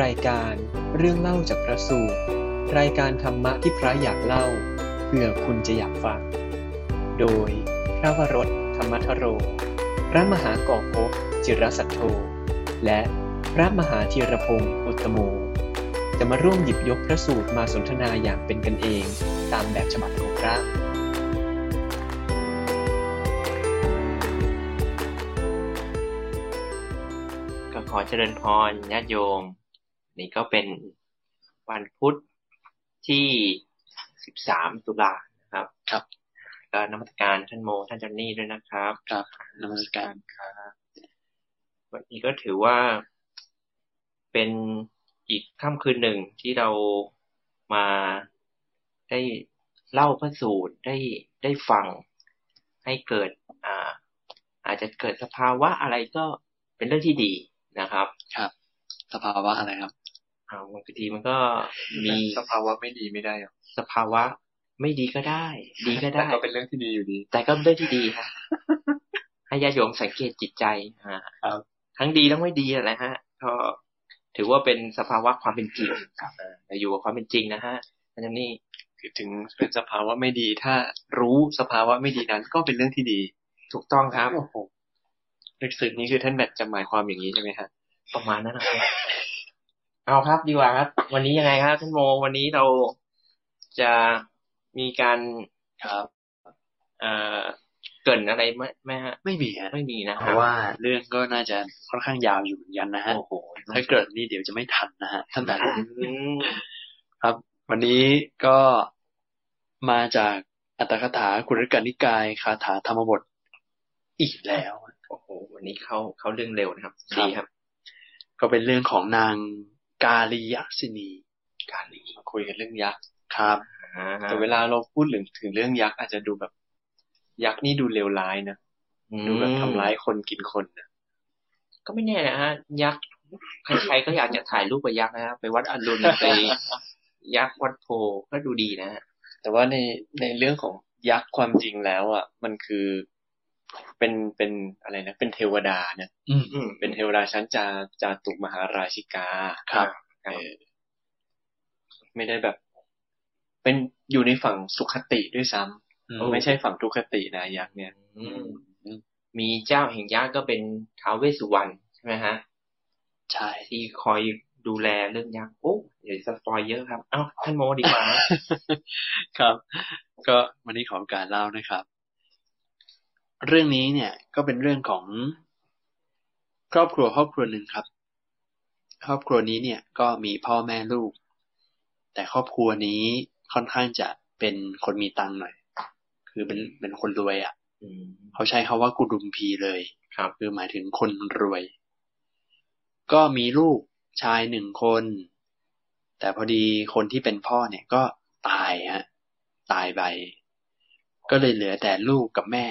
รายการเรื่องเล่าจากพระสูตร รายการธรรมะที่พระอยากเล่า เพื่อคุณจะอยากฟัง โดยพระวรถธรรมทโร พระมหากอกภพจิรสัทโธ และพระมหาธีรพงศ์อุตตโม จะมาร่วมหยิบยกพระสูตรมาสนทนาอย่างเป็นกันเอง ตามแบบฉบับของพระก็ขอเจริญพรญาติโยม นี่ก็เป็นวันพุธที่สิบสามตุลานะครับ ครับ ก็นมัสการท่านโมท่านจอนนี่ด้วยนะครับ ครับนมัสการครับวันนี้ก็ถือว่าเป็นอีกค่ำคืนหนึ่งที่เรามาได้เล่าพระสูตรได้ได้ฟังให้เกิดอ่า อาจจะเกิดสภาวะอะไรก็เป็นเรื่องที่ดีนะครับ ครับ สภาวะอะไรครับ อ่าบางทีมันก็มีสภาวะไม่ดีไม่ได้หรอกสภาวะไม่ดีก็ได้ ดีก็แต่ได้ก็เป็นเรื่องที่ดีอยู่ดี แต่ก็เป็นเรื่องที่ดีครับให้ญาติโยมสังเกตจิตใจอ่าครับทั้งดีทั้งไม่ดีอะไรฮะ ก็ถือว่าเป็นสภาวะความเป็นจริงครับอ่าเราอยู่กับความเป็นจริงนะฮะอาจารย์นี่คือถึงเป็นสภาวะไม่ดี ถ้ารู้สภาวะไม่ดีนั้น ก็เป็นเรื่องที่ดี ถูกต้องครับโอ้โหลึกซึ้งนี่คือท่านแบทจะหมายความอย่างนี้ใช่ไหมฮะประมาณนั้นนะครับ เอาครับดีกว่าครับ วันนี้ยังไงครับท่านโมวันนี้เราจะมีการครับเอ่อเกรินอะไรไหมไหมฮะไม่มีฮะไม่มีนะเพครัราะบว่าเรื่องก็น่าจะค่อนข้างยาวอยู่เหมือนกันนะฮะโอ้โหถ้าเกิดนี่เดี๋ยวจะไม่ทันนะฮะท่านแบบอืมครับ วันนี้ก็มาจากอัตถกถากุรกนิกายคาถาธรรมบทอีกแล้วโอ้โหวันนี้เข้าเข้าเรื่องเร็วนะครับครับดีครับ ก็เป็นเรื่องของนาง กาลียสินี กาลีมาคุยกันเรื่องยักษ์ครับอ่าแต่เวลาเราพูดถึงถึงเรื่องยักษ์อาจจะดูแบบ ยักษ์นี่ดูเลวร้ายนะดูแบบทำร้ายคนกินคนนะก็ไม่แน่นะฮะ ยักษ์ใครๆก็อยากจะถ่ายรูปกับยักษ์นะฮะไปวัดอรุณไปยักษ์วัดโพก็ดูดีนะฮะแต่ว่าในในเรื่องของยักษ์ความจริงแล้วอะ มันคือเป็นเป็นอะไรนะ เป็นเทวดานะอืมอืมเป็นเทวดาชั้นจาจาตุมหาราชิกาครับเออ ไม่ได้แบบ เป็นอยู่ในฝั่งสุขติด้วยซ้ำอืมไม่ใช่ฝั่งทุกขตินะยักษ์เนี่ยอืมมีเจ้าแห่งยักษ์ก็เป็นท้าวเวสสุวรรณใช่ไหมฮะใช่ที่คอยดูแลเรื่องยักษ์โอ้เดี๋ยว spoil เยอะครับ เอ้าท่านโมดีกว่าครับ ก็วันนี้ขอการเล่านะครับ เรื่องนี้เนี่ยก็เป็นเรื่องของครอบครัวครอบครัวหนึ่งครับ ครอบครัวนี้เนี่ยก็มีพ่อแม่ลูก แต่ครอบครัวนี้ค่อนข้างจะเป็นคนมีตังค์หน่อย คือเป็นเป็นคนรวยอะ่ะอืมเขาใช้คาว่ากุดุมพีเลยครับ คือหมายถึงคนรวย ก็มีลูกชายหนึ่งคน แต่พอดีคนที่เป็นพ่อเนี่ยก็ตายฮะ ตายไป ก็เลยเหลือแต่ลูกกับแม่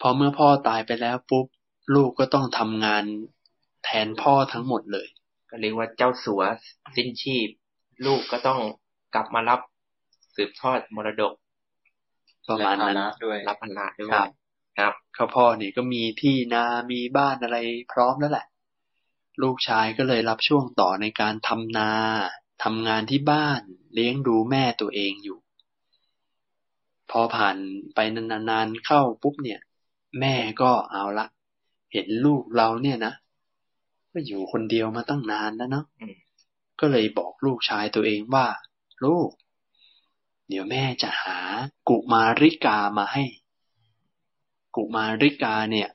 พอเมื่อพ่อตายไปแล้วปุ๊บ ลูกก็ต้องทำงาน แทนพ่อทั้งหมดเลย ก็เรียกว่าเจ้าสัวสิ้นชีพ ลูกก็ต้องกลับมารับสืบทอดมรดก ประมาณนั้นและภด้วยรับพันนาด้วยครับครับเขาพ่อเนี่ยก็มีที่นามีบ้านอะไรพร้อมแล้วแหละ ลูกชายก็เลยรับช่วงต่อในการทำนาทำงานที่บ้านเลี้ยงดูแม่ตัวเองอยู่ พอผ่านไปนานๆเข้าปุ๊บเนี่ย แม่ก็เอาละ เห็นลูกเราเนี่ยนะ ก็อยู่คนเดียวมาตั้งนานแล้วเนาะอืมก็เลยบอกลูกชายตัวเองว่า ลูก เดี๋ยวแม่จะหากุมาริกามาให้ กุมาริกาเนี่ย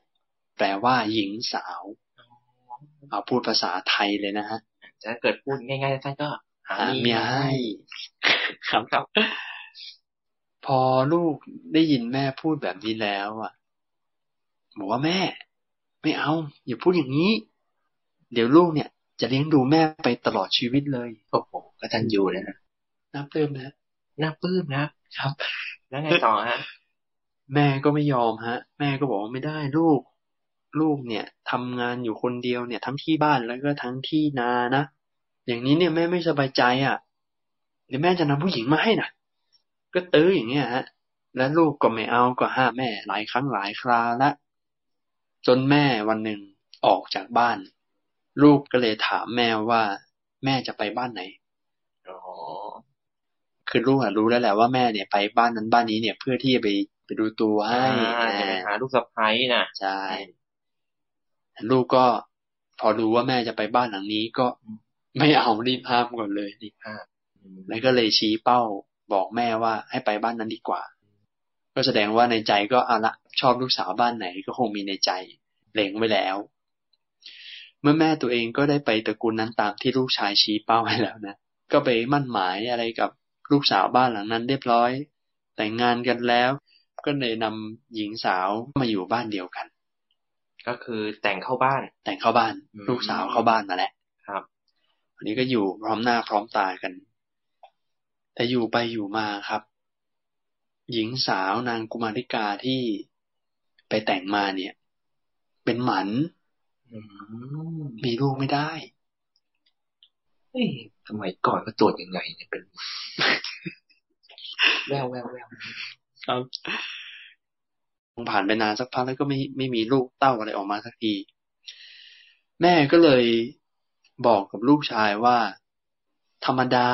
แปลว่าหญิงสาวเอาพูดภาษาไทยเลยนะฮะถ้าเกิดพูดง่ายๆท่านก็หาหาเมียให้ครับครับ พอลูกได้ยินแม่พูดแบบนี้แล้ว อะบอกว่าแม่ ไม่เอา อย่าพูดอย่างนี้ เดี๋ยวลูกเนี่ย จะเลี้ยงดูแม่ไปตลอดชีวิตเลยโอ้โหก็ท่านอยู่นะฮะนับเติมนะน่าปลื้มนะครับ แล้วไงต่อฮะ แม่ก็ไม่ยอมฮะ แม่ก็บอกว่าไม่ได้ลูก ลูกเนี่ยทำงานอยู่คนเดียวเนี่ย ทั้งที่บ้านแล้วก็ทั้งที่นานะอย่างนี้เนี่ยแม่ไม่สบายใจอะเดี๋ยวแม่จะนำผู้หญิงมาให้นะก็ตื้ออย่างเงี้ยฮะ แล้วลูกก็ไม่เอาก็ห้ามแม่หลายครั้งหลายคราละจนแม่วันหนึ่งออกจากบ้าน ลูกก็เลยถามแม่ว่า แม่จะไปบ้านไหนอ๋อคือลูกอะรู้แล้วแหละว่าแม่เนี่ยไปบ้านนั้นบ้านนี้เนี่ย เพื่อที่จะไปไปดูตัวให้อ่าจะไปหาลูกสะใภ้น่ะใช่ลูกก็ พอรู้ว่าแม่จะไปบ้านหลังนี้ก็ไม่เอารีบห้ามก่อนเลยนี่ภาพอืมแล้วก็เลยชี้เป้าบอกแม่ว่าให้ไปบ้านนั้นดีกว่า ก็แสดงว่าในใจก็เอาละชอบลูกสาวบ้านไหนก็คงมีในใจเล็งไว้แล้ว เมื่อแม่ตัวเองก็ได้ไปตระกูลนั้นตามที่ลูกชายชี้เป้าไว้แล้วนะ ก็ไปมั่นหมายอะไรกับลูกสาวบ้านหลังนั้นเรียบร้อย แต่งงานกันแล้ว ก็เลยนำหญิงสาวมาอยู่บ้านเดียวกัน ก็คือแต่งเข้าบ้าน แต่งเข้าบ้านอืมลูกสาวเข้าบ้านมาแล้วครับวันนี้ก็อยู่พร้อมหน้าพร้อมตากัน แต่อยู่ไปอยู่มาครับ หญิงสาวนางกุมาริกาที่ไปแต่งมาเนี่ย เป็นหมันอื มมีลูกไม่ได้เอ้ยสมัยก่อนก็ตรวจยังไงเนี่ยเป็น แววแววแววครับผ่านไปนานสักพักแล้วก็ไม่ไม่มีลูกเต้าอะไรออกมาสักที แม่ก็เลยบอกกับลูกชายว่า ธรรมดา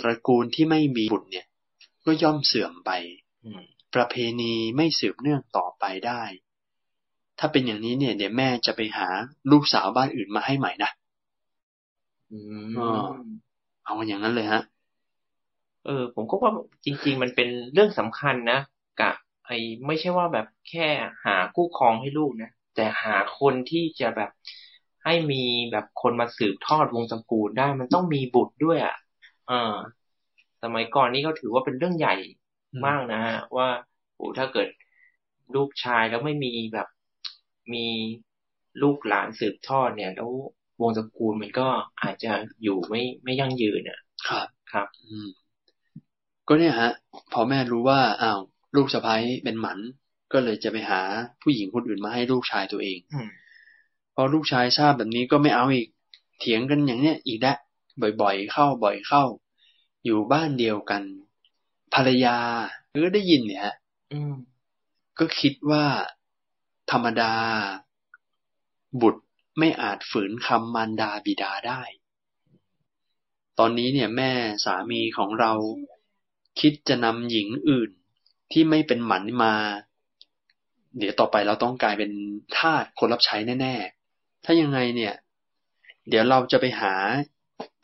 ตระกูลที่ไม่มีบุตรเนี่ย ก็ย่อมเสื่อมไปอืมประเพณีไม่สืบเนื่องต่อไปได้ ถ้าเป็นอย่างนี้เนี่ย เดี๋ยวแม่จะไปหาลูกสาวบ้านอื่นมาให้ใหม่นะอือ่ามเอาอย่างนั้นเลยฮะ เออ ผมก็ว่าจริง ๆ มันเป็นเรื่องสำคัญนะกะไอไม่ใช่ว่าแบบแค่หาคู่ครองให้ลูกนะแต่หาคนที่จะแบบให้มีแบบคนมาสืบทอดวงตระกูลได้ มันต้องมีบุตรด้วยอะเออสมัยก่อนนี่ก็ถือว่าเป็นเรื่องใหญ่มากนะฮะว่าโอ้ถ้าเกิดลูกชายแล้วไม่มีแบบ มีลูกหลานสืบทอดเนี่ย แล้ววงตระกูลมันก็อาจจะอยู่ไม่ไม่ยั่งยืนอะ ครับครับ อืม ก็เนี่ยฮะ พอแม่รู้ว่าอ้าวลูกสะพ้ยเป็นหมัน ก็เลยจะไปหาผู้หญิงคนอื่นมาให้ลูกชายตัวเองอืมพอลูกชายทราบแบบนี้ก็ไม่เอาอีกเถียงกันอย่างเนี้ยอีกแล้วบ่อยๆเข้าบ่อยเข้า อยู่บ้านเดียวกัน ภรรยาก็ได้ยินเนี่ยฮะอืมก็คิดว่า ธรรมดา บุตรไม่อาจฝืนคำมารดาบิดาได้ ตอนนี้เนี่ยแม่สามีของเราคิดจะนำหญิงอื่นที่ไม่เป็นหมันมา เดี๋ยวต่อไปเราต้องกลายเป็นทาสคนรับใช้แน่ ๆ ถ้ายังไงเนี่ย เดี๋ยวเราจะไปหา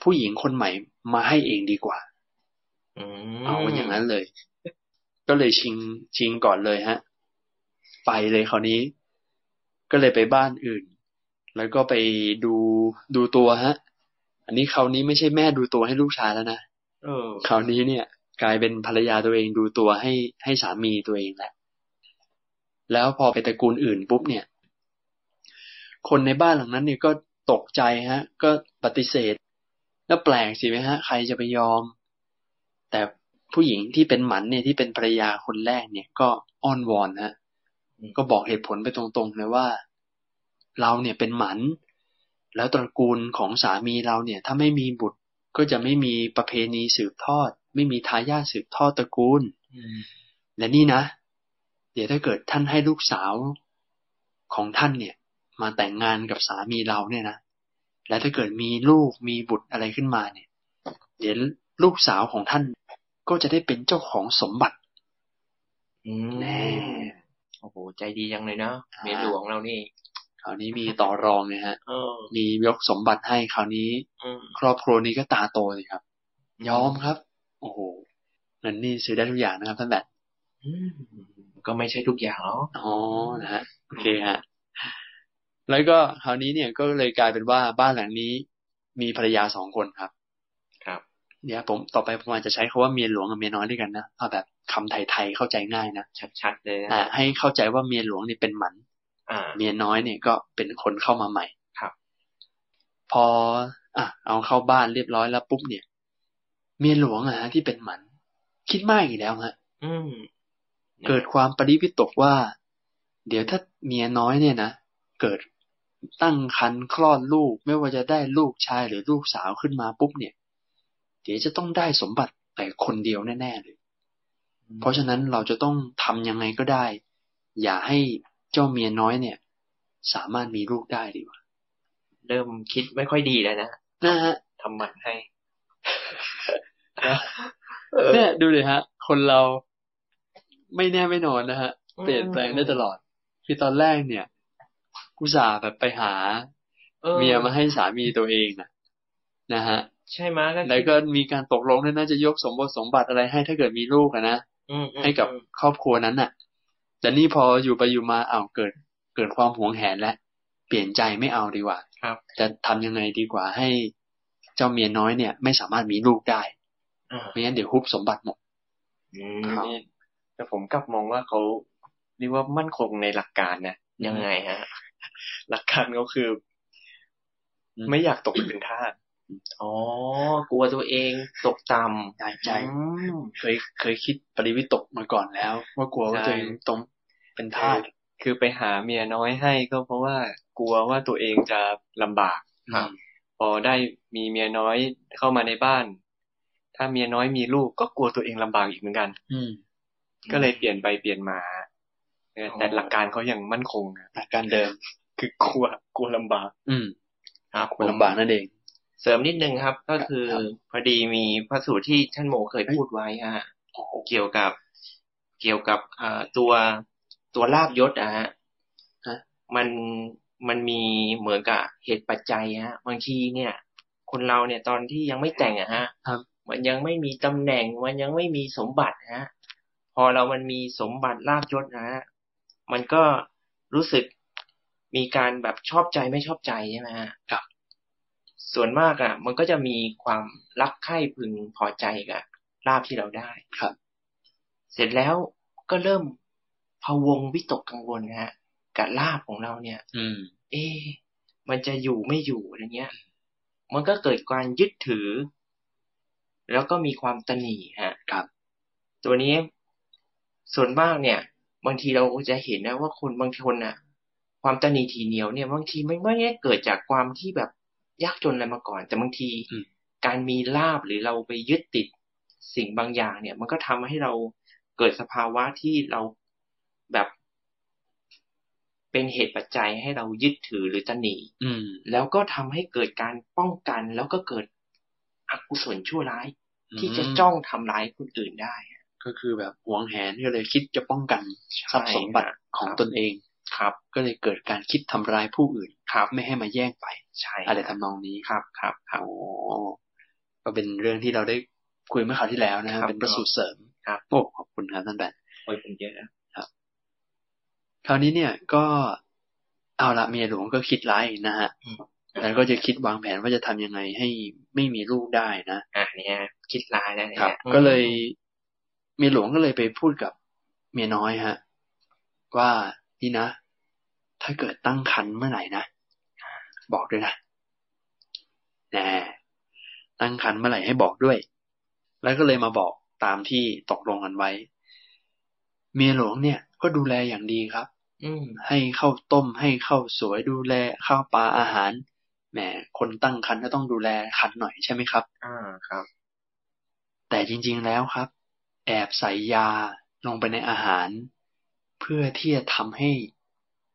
ผู้หญิงคนใหม่มาให้เองดีกว่าอืมเอาอย่างนั้นเลย ก็เลยชิงชิงก่อนเลยฮะ ไปเลยคราวนี้ ก็เลยไปบ้านอื่น แล้วก็ไปดูดูตัวฮะ อันนี้คราวนี้ไม่ใช่แม่ดูตัวให้ลูกชายแล้วนะเออคราวนี้เนี่ย กลายเป็นภรรยาตัวเองดูตัวให้ให้สามีตัวเองแหละแล้วพอไปตระกูลอื่นปุ๊บเนี่ย คนในบ้านหลังนั้นเนี่ยก็ตกใจฮะ ก็ปฏิเสธ แล้วแปลกสิไหมฮะ ใครจะไปยอม แต่ผู้หญิงที่เป็นหมันเนี่ยที่เป็นภรรยาคนแรกเนี่ยก็อ้อนวอนฮะอืม ก็บอกเหตุผลไปตรงๆเลยว่า เราเนี่ยเป็นหมัน แล้วตระกูลของสามีเราเนี่ย ถ้าไม่มีบุตรก็จะไม่มีประเพณีสืบทอด ไม่มีทายาทสืบทอดตระกูลอืมและนี่นะ เดี๋ยวถ้าเกิดท่านให้ลูกสาวของท่านเนี่ย มาแต่งงานกับสามีเราเนี่ยนะและถ้าเกิดมีลูกมีบุตรอะไรขึ้นมาเนี่ย เดี๋ยวลูกสาวของท่านก็จะได้เป็นเจ้าของสมบัติอืมแน่ โอ้โหใจดีจังเลยเนาะอ่าเมียหลวงเรานี่คราวนี้มีต่อรองนะฮะเออมียกสมบัติให้คราวนี้อืมครอบครัวนี้ก็ตาโตเลยครับ ยอมครับ โอ้โหเงินนี่ซื้อได้ทุกอย่างนะครับท่านแบบอืมก็ไม่ใช่ทุกอย่างหรอกอ๋อนะฮะโอเคฮะแล้วก็คราวนี้เนี่ยก็เลยกลายเป็นว่าบ้านหลังนี้ มีภรรยาสองคนครับครับ เดี๋ยวผมต่อไปผมอาจจะใช้คาว่าเมียหลวงกับเมียน้อยด้วยกันนะเอาแบบคำไทยๆเข้าใจง่ายนะชัดๆเลยนะอ่าให้เข้าใจว่าเมียหลวงเนี่ยเป็นหมันอ่าเมียน้อยเนี่ยก็เป็นคนเข้ามาใหม่ครับ พออะเอาเข้าบ้านเรียบร้อยแล้วปุ๊บเนี่ย เมียหลวงอะฮะที่เป็นหมัน คิดมากอีกแล้วฮะอืมเกิดความปริวิตกว่า เดี๋ยวถ้าเมียน้อยเนี่ยนะเกิดตั้งครรภ์คลอดลูกไม่ว่าจะได้ลูกชายหรือลูกสาวขึ้นมาปุ๊บเนี่ย เดี๋ยวจะต้องได้สมบัติแต่คนเดียวแน่ๆเลย เพราะฉะนั้นเราจะต้องทำยังไงก็ได้ อย่าให้เจ้าเมียน้อยเนี่ย สามารถมีลูกได้ดีกว่า เริ่มคิดไม่ค่อยดีแล้วนะนะฮะทำหมันให้เนี่ยดูเลยฮะ คนเราไม่แน่ไม่นอนนะฮะ เปลี่ยนแปลงได้ตลอด คือตอนแรกเนี่ยอุตส่าห์แบบไปหาออเมียมาให้สามีตัวเองนะนะฮะ ใช่ไหมก็คิดแล้วก็มีการตกลงด้วยนะจะยกสมบัติสมบัติอะไรให้ถ้าเกิดมีลูกอะนะอืมอืมให้กับอืมครอบครัวนั้นน่ะ แต่นี่พออยู่ไปอยู่มาอ้าวเกิด เกิดความหวงแหนแล้วเปลี่ยนใจไม่เอาดีกว่า ครับ จะทำยังไงดีกว่าให้เจ้าเมียน้อยเนี่ย ไม่สามารถมีลูกได้อ่าไม่งั้นเดี๋ยวฮุบสมบัติหมดอืมนี่แต่ผมกลับมองว่าเขาเรียกว่ามั่นคงในหลักการนะยังไงฮะ หลักการเขาคืออืมไม่อยากตกเป็นทาส อ๋อกลัวตัวเองตกต่ใช่ำใช่อืมเคยเคยคิดปริวิตกมาก่อนแล้ว ว่ากลัวว่าใช่ตัวเองต้องเป็นทาสคือไปหาเมียน้อยให้ก็เพราะว่ากลัวว่าตัวเองจะลำบากครับพอได้มีเมียน้อยเข้ามาในบ้าน ถ้าเมียน้อยมีลูกก็กลัวตัวเองลำบากอีกเหมือนกัน อืมก็เลยเปลี่ยนไปเปลี่ยนมาเออแต่หลักการเขายังมั่นคงอะหลักการเดิม คือกลัวกลัวลำบาก อืมครับคนลำบากนั่นเอง เสริมนิดนึงครับ ก็คือครับพอดีมีพระสูตรที่ท่านโมเคยพูดไว้ฮะเกี่ยวกับเกี่ยวกับอ่าตัวตัวลาบยศอะฮะฮะมันมันมีเหมือนกับเหตุปัจจัยฮะบางทีเนี่ย คนเราเนี่ยตอนที่ยังไม่แต่งอะฮะครับมันยังไม่มีตำแหน่งมันยังไม่มีสมบัติฮะ พอเรามันมีสมบัติลาบยศนะฮะมันก็รู้สึกมีการแบบชอบใจไม่ชอบใจใช่ไหมฮะครับ ส่วนมากอะ มันก็จะมีความรักใคร่พึงพอใจกับลาบที่เราได้ครับ เสร็จแล้วก็เริ่มพะวงวิตกกังวลนะฮะกับลาบของเราเนี่ย อืม เอ๊ะมันจะอยู่ไม่อยู่อะไรเงี้ย มันก็เกิดการยึดถือ แล้วก็มีความตะหนีฮะครับ ตัวนี้ส่วนมากเนี่ย บางทีเราจะเห็นนะว่าคนบางคนน่ะ ความตะหนีทีเหนียวเนี่ย บางทีมันไม่ได้เกิดจากความที่แบบ ยากจนอะไรมาก่อน แต่บางทีอืมการมีลาบหรือเราไปยึดติดสิ่งบางอย่างเนี่ย มันก็ทำให้เราเกิดสภาวะที่เราแบบเป็นเหตุปัจจัยให้เรายึดถือหรือตะหนี อืม แล้วก็ทำให้เกิดการป้องกันแล้วก็เกิดอกุศลชั่วร้าย ที่จะจ้องทำร้ายคนอื่นได้ ก็คือแบบหวงแหนก็เลยคิดจะป้องกันใช่ทรัพย์สมบัติของครับตนเอง ครับ ก็เลยเกิดการคิดทำร้ายผู้อื่นครับ ไม่ให้มาแย่งไปใช่อะไรทำนองนี้ครับครับครับโอ้ก็เป็นเรื่องที่เราได้คุยเมื่อคราวที่แล้วนะฮะครับเป็นประสูตรเสริมครับโอ้ขอบคุณครับท่านแบนโอ้ยผมเยอะนะคราวนี้เนี่ยก็เอาละเมียหลวงก็คิดร้ายนะฮะแล้วก็จะคิดวางแผนว่าจะทำยังไงให้ไม่มีลูกได้นะอะเนี่ยคิดร้ายแล้วเนี่ยครับอืมก็เลยเมียหลวงก็เลยไปพูดกับเมียน้อยฮะ ว่านี่นะ ถ้าเกิดตั้งครรภ์เมื่อไหร่นะ บอกด้วยนะแน่ตั้งครรภ์เมื่อไหร่ให้บอกด้วย แล้วก็เลยมาบอกตามที่ตกลงกันไว้ เมียหลวงเนี่ย ก็ดูแลอย่างดีครับ อืมให้ข้าวต้มให้ข้าวสวยดูแลข้าวปลาอาหารแหมคนตั้งครรภ์ก็ต้องดูแลครรภ์หน่อยใช่ไหมครับ อ่าครับ แต่จริงๆแล้วครับ แอบใส่ยาลงไปในอาหาร เพื่อที่จะทำให้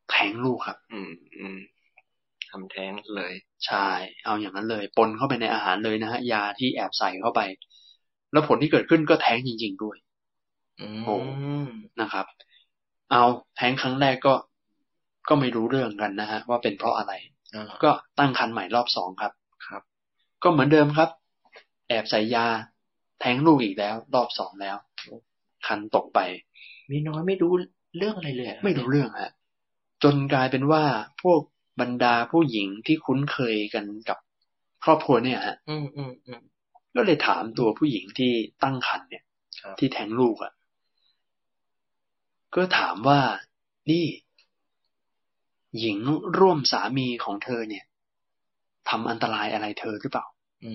แท้งลูกครับ อืมอืมทำแท้งเลย ใช่ เอาอย่างนั้นเลย ปนเข้าไปในอาหารเลยนะฮะ ยาที่แอบใส่เข้าไป แล้วผลที่เกิดขึ้นก็แท้งจริง ๆ ด้วยอืโอ้มนะครับ เอาแท้งครั้งแรกก็ ก็ไม่รู้เรื่องกันนะฮะ ว่าเป็นเพราะอะไรอ่าก็ตั้งครรภ์ใหม่รอบสองครับ ครับ ก็เหมือนเดิมครับ แอบใส่ยา แท้งลูกอีกแล้ว รอบสองแล้ว คันตกไป มีน้อยไม่รู้เรื่องอะไรเลยอะไม่รู้เรื่องฮะ จนกลายเป็นว่าพวกบรรดาผู้หญิงที่คุ้นเคยกันกับครอบครัวเนี่ยฮะอืมอืมอืมก็เลยถามตัวผู้หญิงที่ตั้งครรภ์เนี่ยครับที่แท้งลูกอะ่ะ ก็ถามว่านี่ หญิงร่วมสามีของเธอเนี่ยทำอันตรายอะไรเธอหรือเปล่า อื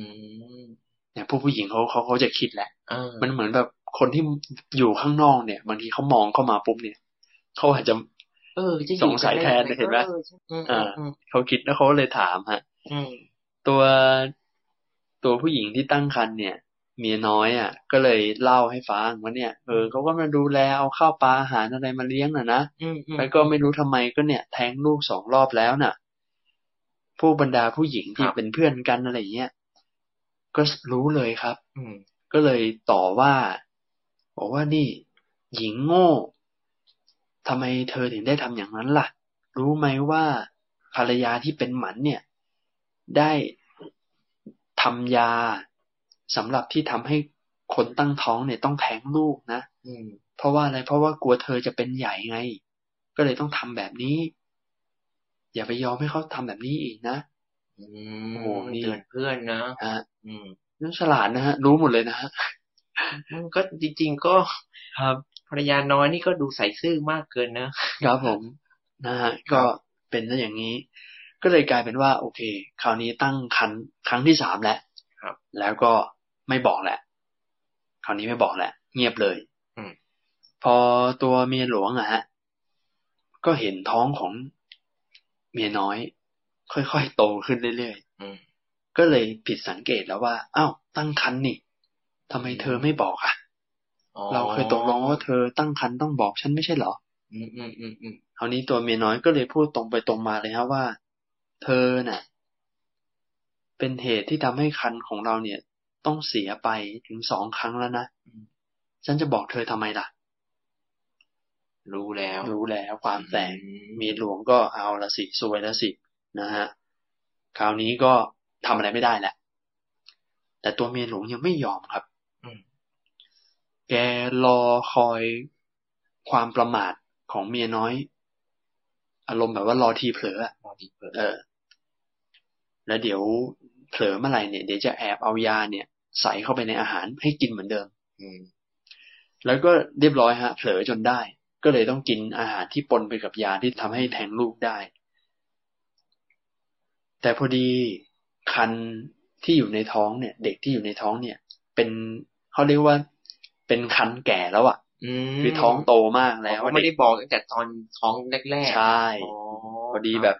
มเนี่ยผู้ผู้หญิงเขาเขาเขาจะคิดแหละอ่ามันเหมือนแบบคนที่อยู่ข้างนอกเนี่ยบางทีเขามองเข้ามาปุ๊บเนี่ยเขาอาจจะ เออจะอสงสัยแทนกัด้เห็นไหมออใช่อืมอ่าอืมเขาคิดแล้วเขาเลยถามฮะอืมตัวตัวผู้หญิงที่ตั้งครรภ์เนี่ย เมียน้อยอะ ก็เลยเล่าให้ฟังว่าเนี่ยเออเขาก็มาดูแลเอาข้าวปลาอาหารอะไรมาเลี้ยงน่ะนะอืมอืมแล้วก็ไม่รู้ทำไมก็เนี่ย แท้งลูกสองรอบแล้วน่ะพวกบรรดาผู้หญิงที่ครับเป็นเพื่อนกันอะไรเงี้ยก็รู้เลยครับ อืมก็เลยต่อว่า บอกว่านี่ หญิงโง่ ทำไมเธอถึงได้ทำอย่างนั้นล่ะ รู้ไหมว่าภรรยาที่เป็นหมันเนี่ย ได้ทำยาสำหรับที่ทำให้คนตั้งท้องเนี่ยต้องแท้งลูกนะอืมเพราะว่าอะไร เพราะว่ากลัวเธอจะเป็นใหญ่ไง ก็เลยต้องทำแบบนี้ อย่าไปยอมให้เขาทำแบบนี้อีกนะอืมโอ้โหนี่เตือนเพื่อนนะฮะอืมนั่นฉลาดนะฮะ รู้หมดเลยนะฮะมันก็จริง ๆ ก็ครับ ภรรยาน้อยนี่ก็ดูใส่ซื่อมากเกินนะครับผมนะฮะก็เป็นซะอย่างนี้ ก็เลยกลายเป็นว่า โอเค คราวนี้ตั้งคันครั้งที่สามแล้วครับ แล้วก็ไม่บอกแหละ คราวนี้ไม่บอกแหละ เงียบเลยอืมพอตัวเมียหลวงอะฮะ ก็เห็นท้องของเมียน้อย ค่อยๆโตขึ้นเรื่อยอืมๆก็เลยผิดสังเกตแล้วว่า อ้าวตั้งคันนี่ทำไมเธอไม่บอกอะอ๋อ เราเคยตกลงว่าเธอตั้งคันต้องบอกฉันไม่ใช่เหรอ อืมอืมอืมอืมคราวนี้ตัวเมียน้อยก็เลยพูดตรงไปตรงมาเลยฮะว่า เธอน่ะ เป็นเหตุที่ทำให้คันของเราเนี่ย ต้องเสียไปถึงสองครั้งแล้วนะฉันจะบอกเธอทำไมล่ะ รู้แล้ว รู้แล้วความแตกอืมเมียหลวงก็เอาละสิซวยละสินะฮะคราวนี้ก็ทำอะไรไม่ได้แหละแต่ตัวเมียหลวงยังไม่ยอมครับอืม แกรอคอยความประมาทของเมียน้อย อารมณ์แบบว่ารอทีเผลออะรอดีเปิดเออ แล้วเดี๋ยวเผลอเมื่อไหร่เนี่ยเดี๋ยวจะแอบเอายาเนี่ย ใส่เข้าไปในอาหารให้กินเหมือนเดิม อืม แล้วก็เรียบร้อยฮะ เผลอจนได้ ก็เลยต้องกินอาหารที่ปนไปกับยาที่ทำให้แทงลูกได้ แต่พอดีคันที่อยู่ในท้องเนี่ย เด็กที่อยู่ในท้องเนี่ย เป็นเขาเรียกว่า เป็นคันแก่แล้วอะ่ะอืมคือท้องโตมากแล้วเขาไม่ได้บอกตั้งแต่ตอนท้องแรกๆใช่อ๋อพอดีแบบ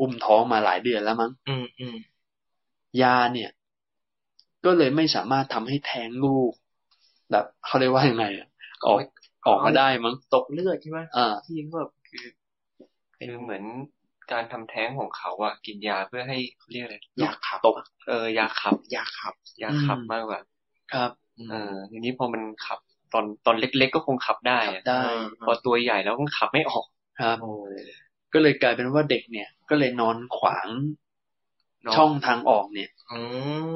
อุ้มท้องมาหลายเดือนแล้วมั้งอืมอืมยาเนี่ย ก็เลยไม่สามารถทำให้แทงลูก แบบเขาเรียกว่ายังไงอะออกออกมาได้มั้งตกเลือดใช่ไหมอ่าที่แบบคือคือเหมือนการทำแท้งของเขาอะกินยาเพื่อให้เขาเรียกอะไรยาขับตกเออยาขับยาขับยาขับอืมมากกว่าครับเออทีนี้พอมันขับตอนตอนเล็ก ๆ ก็คงขับได้อะได้ พอตัวใหญ่แล้วมันขับไม่ออกครับโอ้ก็เลยกลายเป็นว่าเด็กเนี่ย ก็เลยนอนขวางเนาะช่องทางออกเนี่ยอื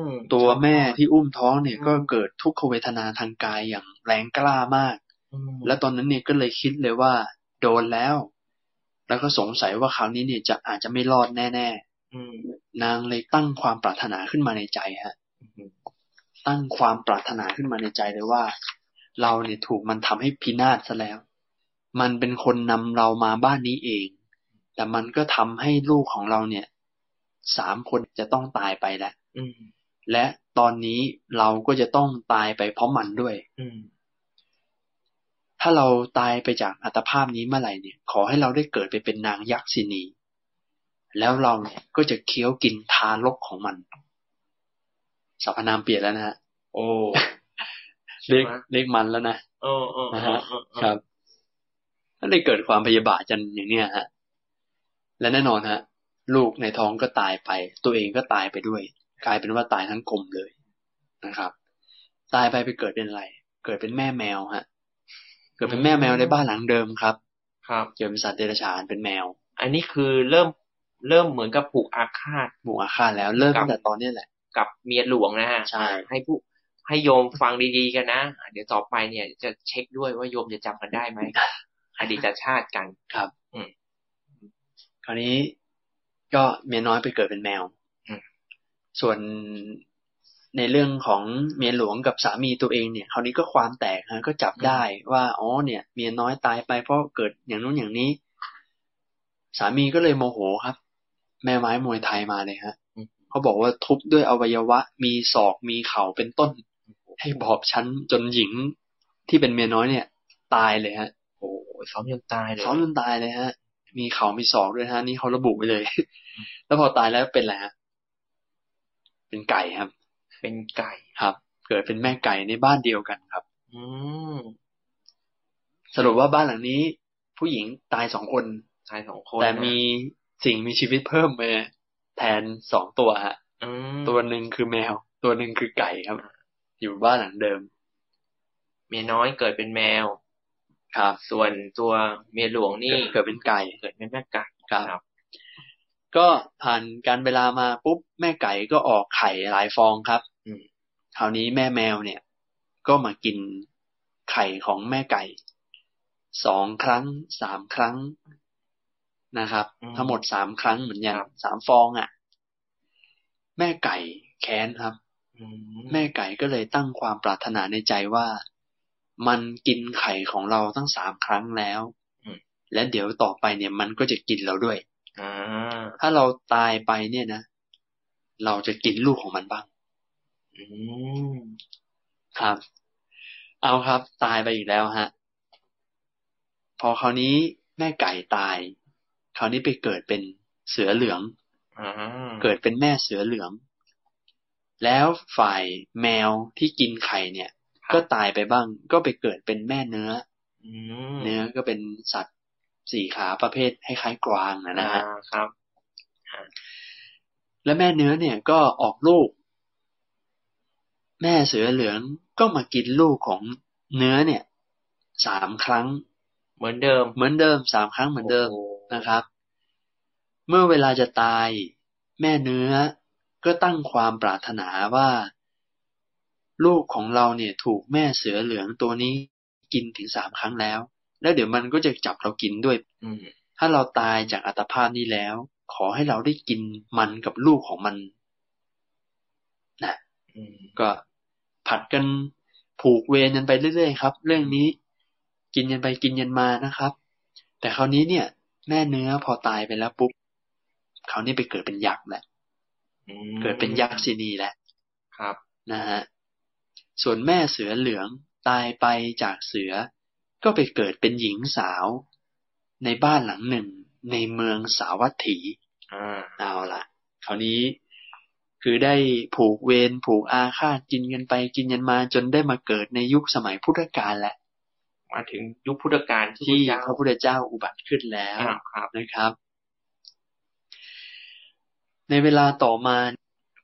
มตัวแม่ที่อุ้มท้องเนี่ยอืมก็เกิดทุกขเวทนาทางกายอย่างแรงกล้ามากอืมและตอนนั้นเนี่ยก็เลยคิดเลยว่า โดนแล้ว แล้วก็สงสัยว่าคราวนี้เนี่ยจะอาจจะไม่รอดแน่อืมๆนางเลยตั้งความปรารถนาขึ้นมาในใจฮะอืม ตั้งความปรารถนาขึ้นมาในใจเลยว่า เราเนี่ยถูกมันทำให้พินาศซะแล้ว มันเป็นคนนำเรามาบ้านนี้เอง แต่มันก็ทำให้ลูกของเราเนี่ยสามคนจะต้องตายไปแล้วอืมและตอนนี้เราก็จะต้องตายไปเพราะมันด้วยอืมถ้าเราตายไปจากอัตภาพนี้เมื่อไหร่เนี่ย ขอให้เราได้เกิดไปเป็นนางยักษินี แล้วเราเนี่ยก็จะเคี้ยวกินทารกของมัน สรรพนามเปลี่ยนแล้วนะฮะโอ้เรียกใช่ไหมเรียกมันแล้วนะเออเออเอนะอฮะเออเออครับก็เลยเกิดความพยาบาทกันอย่างเนี้ยฮะ และแน่นอนฮะ ลูกในท้องก็ตายไป ตัวเองก็ตายไปด้วย กลายเป็นว่าตายทั้งกลมเลยนะครับ ตายไปไปเกิดเป็นอะไร เกิดเป็นแม่แมวฮะ เกิดเป็นแม่แมวในบ้านหลังเดิมครับ ครับเกิดเป็นสัตว์เดรัจฉานเป็นแมว อันนี้คือเริ่มเริ่มเหมือนกับผูกอาฆาตหมู่อาฆาตแล้วเริ่มตั้งแต่ตอนเนี้ยแหละ กับเมียหลวงนะฮะใช่ให้ผู้ให้โยมฟังดีๆกันนะอะเดี๋ยวต่อไปเนี่ยจะเช็คด้วยว่าโยมจะจำกันได้ไหมอดีตชาติกันครับ อืมคราวนี้ก็เมียน้อยไปเกิดเป็นแมวอืมส่วนในเรื่องของเมียหลวงกับสามีตัวเองเนี่ยคราวนี้ก็ความแตกฮะก็จับได้ว่าอ๋อเนี่ย เมียน้อยตายไปเพราะเกิดอย่างนู้นอย่างนี้ สามีก็เลยโมโหครับ แม่ไม้มวยไทยมาเลยฮะอืม เขาบอกว่าทุบด้วยอวัยวะ มีศอกมีเข่าเป็นต้น ให้บอบช้ำจนหญิงที่เป็นเมียน้อยเนี่ย ตายเลยฮะ โอ้ยซ้อมจนตายเลยซ้อมจนตายเลยฮะ มีเขามีศอกด้วยฮะ นี่เขาระบุไว้เลย แล้วพอตายแล้วเป็นอะไรฮะเป็นไก่ครับ เป็นไก่ครับ เกิดเป็นแม่ไก่ในบ้านเดียวกันครับ อืมสรุปว่าบ้านหลังนี้ ผู้หญิงตายสองคนชายสองคน แต่นะมีสิ่งมีชีวิตเพิ่มไป แทนสองตัวฮะอืมตัวหนึ่งคือแมว ตัวหนึ่งคือไก่ครับ อยู่บ้านหลังเดิม เมียน้อยเกิดเป็นแมว ครับ ส่วนตัวเมียหลวงนี่เกิดเป็นไก่เกิดเป็นแม่ไก่ครับก็ผ่านการเวลามาปุ๊บแม่ไก่ก็ออกไข่หลายฟองครับอืมคราวนี้แม่แมวเนี่ย ก็มากินไข่ของแม่ไก่สองครั้งสามครั้ง นะครับอืมทั้งหมดสามครั้งเหมือนกันครับสามฟองอะ่ะ แม่ไก่แค้นครับอืมแม่ไก่ก็เลยตั้งความปรารถนาในใจว่า มันกินไข่ของเราตั้งสามครั้งแล้วและเดี๋ยวต่อไปเนี่ยมันก็จะกินเราด้วยอ่าถ้าเราตายไปเนี่ยนะ เราจะกินลูกของมันบ้างอืมครับ เอาครับ ตายไปอีกแล้วฮะ พอคราวนี้แม่ไก่ตาย คราวนี้ไปเกิดเป็นเสือเหลืองอ่าเกิดเป็นแม่เสือเหลือง แล้วฝ่ายแมวที่กินไข่เนี่ย ก็ตายไปบ้าง ก็ไปเกิดเป็นแม่เนื้ออืมเนื้อก็เป็นสัตว์สี่ขาประเภทคล้ายๆกวางนะนะฮะอ่าครับ และแม่เนื้อเนี่ยก็ออกลูก แม่เสือเหลืองก็มากินลูกของเนื้อเนี่ยสามครั้ง เหมือนเดิม เหมือนเดิมสามครั้งเหมือนเดิมโโหนะครับ เมื่อเวลาจะตาย แม่เนื้อก็ตั้งความปรารถนาว่า ลูกของเราเนี่ยถูกแม่เสือเหลืองตัวนี้กินถึงสามครั้งแล้ว แล้วเดี๋ยวมันก็จะจับเรากินด้วยถ้าเราตายจากอัตภาพนี้แล้ว ขอให้เราได้กินมันกับลูกของมันนะก็ผัดกันผูกเวรกันไปเรื่อยๆครับ เรื่องนี้กินยันไปกินยันมานะครับ แต่คราวนี้เนี่ย แม่เนื้อพอตายไปแล้วปุ๊บ คราวนี้ไปเกิดเป็นยักษ์แหละอืมเกิดเป็นยักษ์ซินีแหละครับนะฮะส่วนแม่เสือเหลืองตายไปจากเสือ ก็ไปเกิดเป็นหญิงสาว ในบ้านหลังหนึ่งในเมืองสาวัตถีอ่าเอาละคราวนี้คือได้ผูกเวรผูกอาฆาตกินกันไปกินกันมาจนได้มาเกิดในยุคสมัยพุทธกาลแหละมาถึงยุคพุทธกาลที่เจ้าพระพุทธเจ้าอุบัติขึ้นแล้วอ่าครับนะครับ ในเวลาต่อมา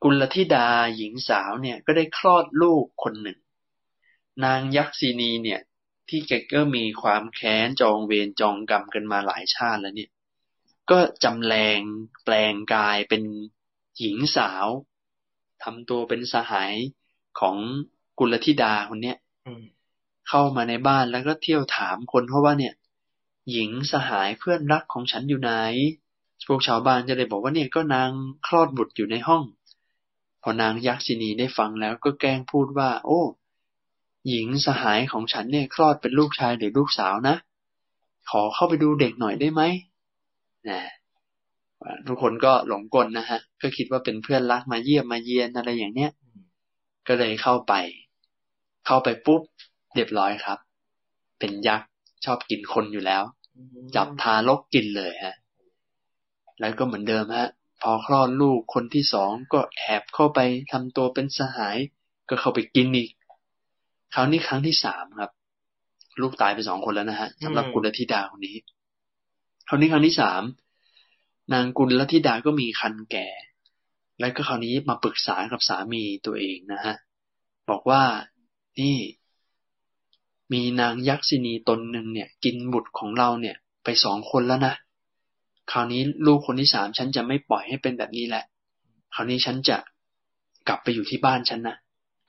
กุลธิดาหญิงสาวเนี่ยก็ได้คลอดลูกคนหนึ่ง นางยักษินีเนี่ย ที่แกก็มีความแค้นจองเวรจองกรรมกันมาหลายชาติแล้วเนี่ย ก็จำแรงแปลงกายเป็นหญิงสาวทำตัวเป็นสหายของกุลธิดาคนเนี้ยอืมเข้ามาในบ้านแล้วก็เที่ยวถามคนเพราะว่าเนี่ย หญิงสหายเพื่อนรักของฉันอยู่ไหน พวกชาวบ้านจะเลยบอกว่าเนี่ยก็นางคลอดบุตรอยู่ในห้อง พอนางยักษินีได้ฟังแล้วก็แกล้งพูดว่า โอ้ หญิงสหายของฉันเนี่ยคลอดเป็นลูกชายหรือลูกสาวนะ ขอเข้าไปดูเด็กหน่อยได้ไหมนะทุกคนก็หลงกลนะฮะ ก็คิดว่าเป็นเพื่อนรักมาเยี่ยมมาเยียนอะไรอย่างเนี้ย ก็เลยเข้าไป เข้าไปปุ๊บเรียบร้อยครับ เป็นยักษ์ชอบกินคนอยู่แล้ว จับทารกกินเลยฮะ แล้วก็เหมือนเดิมฮะ พอคลอดลูกคนที่สองก็แอบเข้าไปทำตัวเป็นสหาย ก็เข้าไปกินอีก คราวนี้ครั้งที่สามครับ ลูกตายไปสองคนแล้วนะฮะสำหรับอืมกุลธิดาคนนี้ คราวนี้ครั้งที่สามนางกุลธิดาก็มีคันแก่ แล้วก็คราวนี้มาปรึกษากับสามีตัวเองนะฮะ บอกว่านี่มีนางยักษินีตนหนึ่งเนี่ย กินบุตรของเราเนี่ย ไปสองคนแล้วนะ คราวนี้ลูกคนที่สามฉันจะไม่ปล่อยให้เป็นแบบนี้แหละ คราวนี้ฉันจะกลับไปอยู่ที่บ้านฉันนะ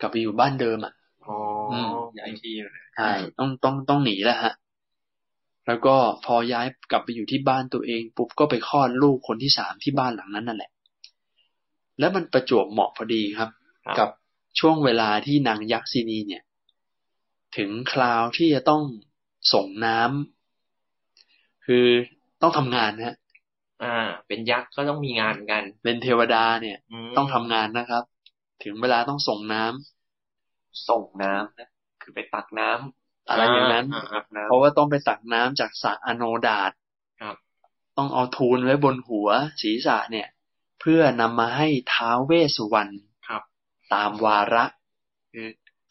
กลับไปอยู่บ้านเดิมอะอ๋อมย้ายที่เลยใช่ต้องต้องต้องหนีแล้วฮะ แล้วก็พอย้ายกลับไปอยู่ที่บ้านตัวเองปุ๊บก็ไปคลอดลูกคนที่สามที่บ้านหลังนั้นนั่นแหละ แล้วมันประจวบเหมาะพอดีครับครับกับช่วงเวลาที่นางยักษินีเนี่ย ถึงคราวที่จะต้องส่งน้ำคือต้องทำงานนะฮะ อ่า เป็นยักษ์ก็ต้องมีงานเหมือนกัน เป็นเทวดาเนี่ยมต้องทำงานนะครับ ถึงเวลาต้องส่งน้ำส่งน้ำนะคือไปตักน้ำอะไรอย่างนั้นอ่าตักน้ำเพราะว่าต้องไปตักน้ำจากสระอโนดาตครับต้องเอาทูลไว้บนหัวศีรษะเนี่ย เพื่อนำมาให้ท้าวเวสสุวรรณครับตามวาระคือ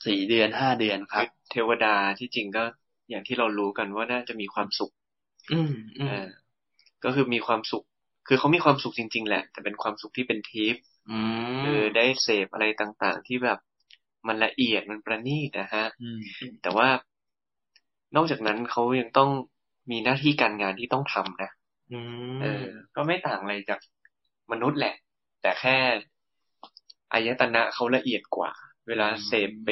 สี่เดือนห้าเดือนครับ เทวดาที่จริงก็อย่างที่เรารู้กันว่าน่าจะมีความสุข อืมอืมเออ ก็คือมีความสุข คือเขามีความสุขจริง ๆ แหละ แต่เป็นความสุขที่เป็นทิพย์อืมคือได้เสพอะไรต่างๆ ที่แบบมันละเอียดมันประณีตนะฮะอืมแต่ว่านอกจากนั้นเขายังต้องมีหน้าที่การงานที่ต้องทำนะอืมเออ ก็ไม่ต่างอะไรจากมนุษย์แหละ แต่แค่อายตนะเขาละเอียดกว่า เวลาเสพไป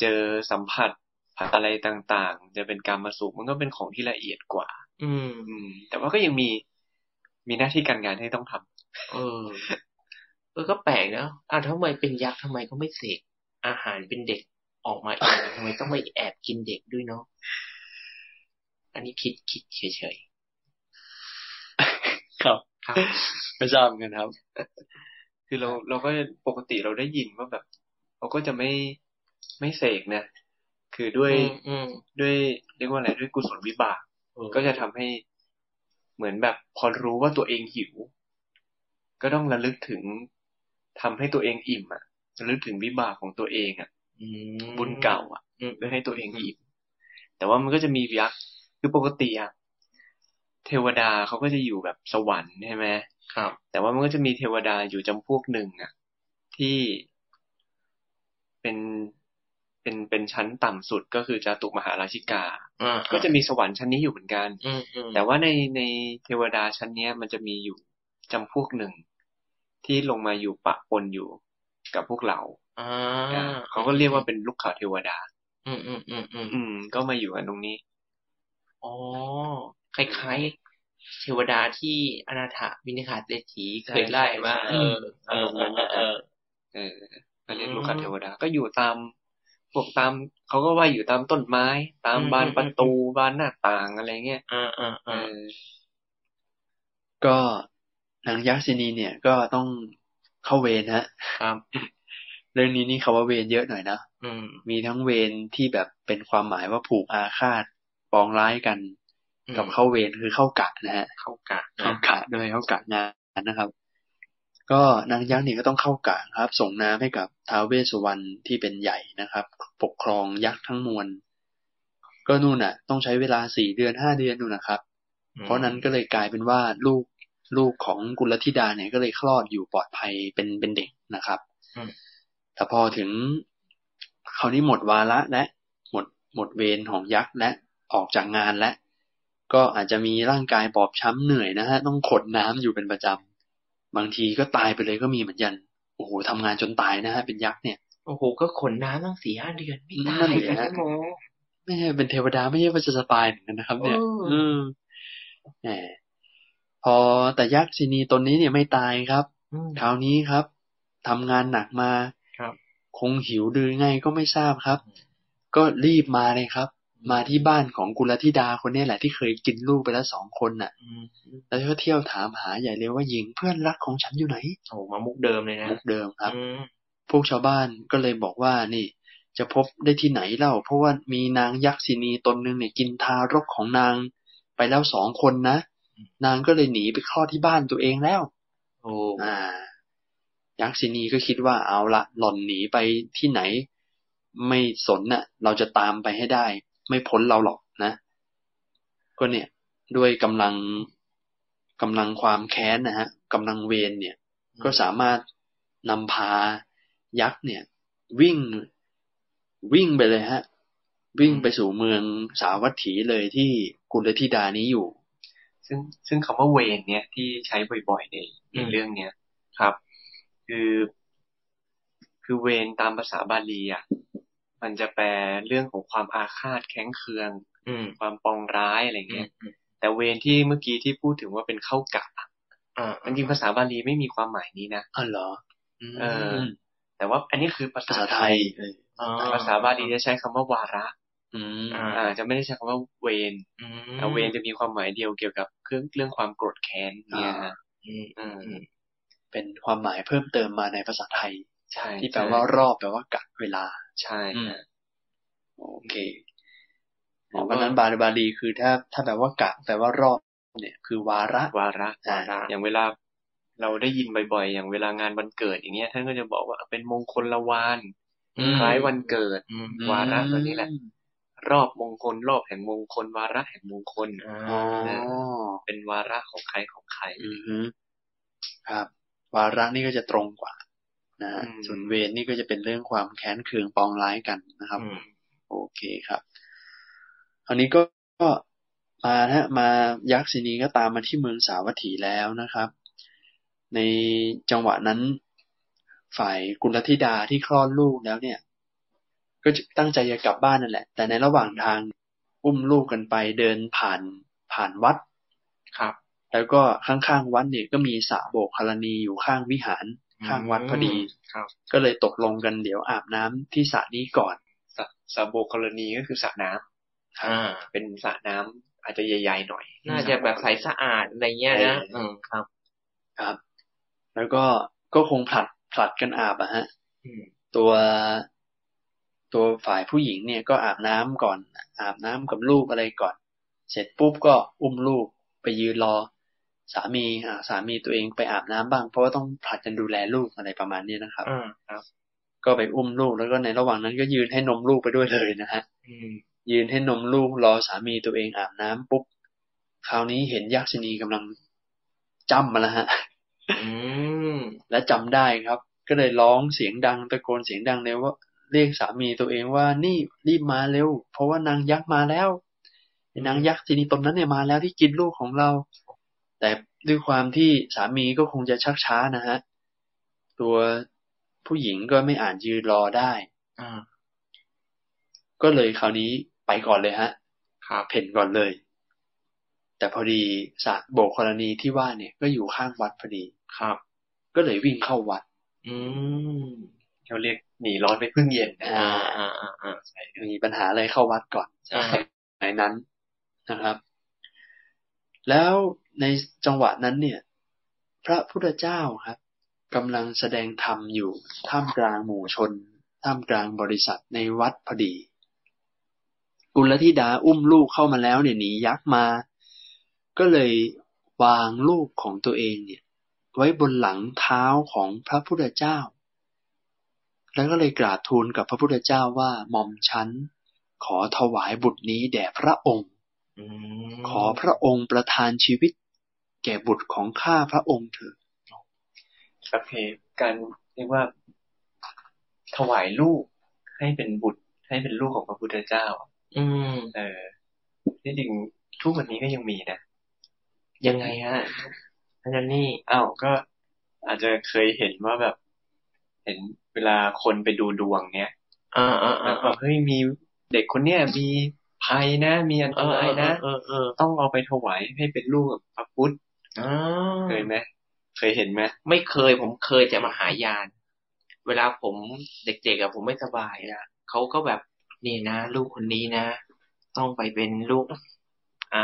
เจอสัมผัสอะไรต่างๆ จะเป็นการมาสุขมันก็เป็นของที่ละเอียดกว่า อืมอืม แต่ว่าก็ยังมีมีหน้าที่การงานให้ต้องทำเออเออก็แปลกนะอะทำไมเป็นยักษ์ทำไมเขาไม่เสกอาหารเป็นเด็กออกมาเองทำไมต้องไปแอบกินเด็กด้วยเนาะอันนี้คิดคิดเฉยครับๆครับไม่ทราบเหมือนกันครับ คือเราเราก็ปกติเราได้ยินว่าแบบเขาก็จะไม่ไม่เสกนะคือด้วยอืมอืมด้วยเรียกว่าอะไรด้วยกุศลวิบากเออ ก็จะทำให้เหมือนแบบพอรู้ว่าตัวเองหิว ก็ต้องระลึกถึงทำให้ตัวเองอิ่มอะระลึกถึงวิบากของตัวเองอะอืมบุญเก่า อะอืมเพื่อให้ตัวเองอิ่มแต่ว่ามันก็จะมียักษ์คือปกติอะเทวดาเขาก็จะอยู่แบบสวรรค์ใช่ไหมครับ แต่ว่ามันก็จะมีเทวดาอยู่จำพวกหนึ่งอะ ที่เป็น เป็นเป็นชั้นต่ำสุดก็คือจาตุมหาราชิกาอ่าก็จะมีสวรรค์ชั้นนี้อยู่เหมือนกันอืมอืมแต่ว่าในในเทวดาชั้นเนี้ย มันจะมีอยู่จำพวกหนึ่ง ที่ลงมาอยู่ปะปนอยู่กับพวกเราอ่าอ่าเขาก็เรียกว่าเป็นลูกข่าเทวดาอืมอืมอืมอืมอืมก็มาอยู่กันตรงนี้ อ๋อ คล้ายๆ เทวดาที่อนาถวินิคาเศรษฐีเคยไล่มาเออ เออ เออ เออเออก็เรียกลูกข่าเทวดา ก็อยู่ตาม พวกตามเขาก็ว่าอยู่ตามต้นไม้ ตามบานประตูบานหน้าต่างอะไรเงี้ยอ่าอ่าเออ่าอก็นางยักษินีเนี่ยก็ต้องเข้าเวรฮะครับเรื่องนี้นี่คาว่าเวรเยอะหน่อยนะอืมมีทั้งเวรที่แบบเป็นความหมายว่าผูกอาฆาตปองร้ายกัน กับเข้าเวรคือเข้ากะนะฮะเข้ากะเข้ากะด้วยเข้ากะงานนะครับ ก็นางยักษ์เนี่ยก็ต้องเข้ากะครับ ส่งน้ำให้กับท้าวเวสสุวรรณที่เป็นใหญ่นะครับ ปกครองยักษ์ทั้งมวลก็นู่นน่ะ ต้องใช้เวลาสี่เดือนห้าเดือนนู่นนะครับ เพราะนั้นก็เลยกลายเป็นว่าลูกลูกของกุลธิดาเนี่ยก็เลยคลอดอยู่ปลอดภัยเป็นเป็นเด็กนะครับอืมแต่พอถึงคราวนี้หมดวาระและหมดหมดเวรของยักษ์และออกจากงานและ ก็อาจจะมีร่างกายบอบช้ำเหนื่อยนะฮะต้องขดน้ำอยู่เป็นประจำ บางทีก็ตายไปเลยก็มีเหมือนกันโอ้โหทำงานจนตายนะฮะเป็นยักษ์เนี่ยโอ้โหก็ขนน้ำตั้งสี่ห้าเดือนไม่นั่ตานยแหกัละนนะโมไม่ใช่เป็นเทวดาไม่ใช่ว่าจะสบายเหมือนกันนะครับ เนี่ยเอออืมแหมพอแต่ยักษ์ชินีตนนี้เนี่ยไม่ตายครับอืมคราวนี้ครับทำงานหนักมาครับ คงหิวดือไงก็ไม่ทราบครับ ก็รีบมาเลยครับ มาที่บ้านของกุลธิดาคนเนี้แหละที่เคยกินลูกไปแล้วสองคนน่ะอืมแล้วก็เที่ยวถามหาใหญ่เลยว่าหญิงเพื่อนรักของฉันอยู่ไหนโอ้โหมามุกเดิมเลยนะมุกเดิมครับอืมพวกชาวบ้านก็เลยบอกว่านี่ จะพบได้ที่ไหนเล่า เพราะว่ามีนางยักษินีตนหนึ่งเนี่ยกินทารกของนางไปแล้วสองคนนะนางก็เลยหนีไปคลอดที่บ้านตัวเองแล้ว โอ้อ่ายักษินีก็คิดว่าเอาละหล่อนหนีไปที่ไหน ไม่สนน่ะ เราจะตามไปให้ได้ ไม่พ้นเราหรอกนะ ก็เนี่ย ด้วยกำลังกำลังความแค้นนะฮะกำลังเวรเนี่ย ก็สามารถนำพายักษ์เนี่ย วิ่งวิ่งไปเลยฮะ วิ่งไปสู่เมืองสาวัตถีเลยที่กุลธิดานี้อยู่ ซึ่งซึ่งคำว่าเวรเนี่ยที่ใช้บ่อยๆในในอืมเรื่องเนี้ยครับ คือ คือเวรตามภาษาบาลีอะ มันจะแปลเรื่องของความอาฆาตแค้นเคืองอืมความปองร้ายอะไรอืมเงี้ยอืมแต่เวรที่เมื่อกี้ที่พูดถึงว่าเป็นเข้ากะอ่าจริงๆภาษาบาลีไม่มีความหมายนี้นะอ๋อเหรอเออ แต่ว่าอันนี้คือภาภาษาษาไทไทยยเอออ๋อภาษาบาลีจะใช้คำว่าวาระอืมอ่าอ่า จะไม่ได้ใช้คำว่าเวรอืมแต่เวรจะมีความหมายเดียวเกี่ยวกับเรื่องเรื่องความโกรธแค้นเนี่ยฮะอืมอืมอืมเป็นความหมายเพิ่มเติมมาในภาษาไทยใช่ที่แปลว่ารอบแปลว่ากะเวลา ใช่อืมฮะโอเคอ๋อเพราะฉะนั้นบาลีบาลีคือถ้าถ้าแปลว่ากะแปลว่ารอบเนี่ย คือวาระ วาระอ่าอย่างเวลาเราได้ยินบ่อยๆ อย่างเวลางานวันเกิดอย่างเงี้ยท่านก็จะบอกว่าเป็นมงคลละวานอืมคล้ายวันเกิดอืมวาระตัวนี้แหละ รอบมงคล รอบแห่งมงคล วาระแห่งมงคลอ่าอ๋อเป็นวาระของใครของใครอือฮึครับ วาระนี่ก็จะตรงกว่า นะฮะอืมส่วนเวรนี่ก็จะเป็นเรื่องความแค้นเคืองปองร้ายกันนะครับอืมโอเคครับคราวนี้ก็ก็มานะฮะมายักษินีก็ตามมาที่เมืองสาวัตถีแล้วนะครับ ในจังหวะนั้นฝ่ายกุลธิดาที่คลอดลูกแล้วเนี่ย ก็จะตั้งใจจะกลับบ้านนั่นแหละ แต่ในระหว่างทางอุ้มลูกกันไปเดินผ่านผ่านวัดครับ แล้วก็ข้างๆวัดเนี่ยก็มีสระโบกคารณีอยู่ข้างวิหาร ข้างวัดพอดีครับ ก็เลยตกลงกันเดี๋ยวอาบน้ำที่สระนี้ก่อนสระสระโบกรณีก็คือสระน้ำอ่า เป็นสระน้ำอาจจะใหญ่ ๆ หน่อย น่าจะแบบใสสะอาดอะไรเงี้ยนะเอออือืมครับ ครับ แล้วก็ก็คงผลัดผลัดกันอาบอะฮะอืมตัวตัวฝ่ายผู้หญิงเนี่ยก็อาบน้ำก่อน อาบน้ำกับลูกอะไรก่อน เสร็จปุ๊บก็อุ้มลูกไปยืนรอ สามีอ่าสามีตัวเองไปอาบน้ำบ้าง เพราะว่าต้องผลัดกันดูแลลูกอะไรประมาณนี้นะครับอ่าครับ ก็ไปอุ้มลูกแล้วก็ในระหว่างนั้นก็ยืนให้นมลูกไปด้วยเลยนะฮะอืมยืนให้นมลูกรอสามีตัวเองอาบน้ำปุ๊บคราวนี้เห็นยักษินีกำลังจำมาแล้วฮะอืมและจำได้ครับ ก็เลยร้องเสียงดังตะโกนเสียงดังเลยว่าเรียกสามีตัวเองว่านี่รีบมาเร็ว เพราะว่านางยักษ์มาแล้วไอ้นางยักษ์ทีนี้ตนนั้นเนี่ยมาแล้วที่กินลูกของเรา แต่ด้วยความที่สามีก็คงจะชักช้านะฮะ ตัวผู้หญิงก็ไม่อ่านยืนรอได้อ่าก็เลยคราวนี้ไปก่อนเลยฮะครับเพ่นก่อนเลย แต่พอดีสระโบกกรณีที่ว่าเนี่ย ก็อยู่ข้างวัดพอดีครับ ก็เลยวิ่งเข้าวัด อืมเขาเรียกหนีร้อนไปพึ่งเย็นนะอ่าอ่าอ่าอ่ามีปัญหาอะไรเข้าวัดก่อนอ่าในนั้นนะครับ แล้ว ในจังหวะนั้นเนี่ย พระพุทธเจ้าครับกำลังแสดงธรรมอยู่ท่ามกลางหมู่ชน ท่ามกลางบริษัทในวัดพอดี กุลธิดาอุ้มลูกเข้ามาแล้วเนี่ยหนียักษ์มา ก็เลยวางลูกของตัวเองเนี่ย ไว้บนหลังเท้าของพระพุทธเจ้า แล้วก็เลยกราบทูลกับพระพุทธเจ้าว่าหม่อมฉันขอถวายบุตรนี้แด่พระองค์อืมขอพระองค์ประทานชีวิต แก่บุตรของข้าพระองค์เถิดประเพการเรียกว่าถวายลูกให้เป็นบุตร ให้เป็นลูกของพระพุทธเจ้า อืม เออที่จริงทุกวันนี้ก็ยังมีนะยังไงฮะอาจารย์นี่อ้าวก็อาจจะเคยเห็นว่าแบบ เห็นเวลาคนไปดูดวงเนี้ยอ่าอ่าแล้อ่าวก็เฮ้ยมีเด็กคนเนี้ยมีภัยนะ มีอันเอตอรายนะเออเออต้องเอาไปถวายให้เป็นลูกกับพระพุทธอ่า เคยไหมเคยเห็นไหมไม่เคย ผมเคยแต่มหายาน เวลาผมเด็กๆอะผมไม่สบายนะเขาก็แบบนี่นะ ลูกคนนี้นะ ต้องไปเป็นลูก อ่า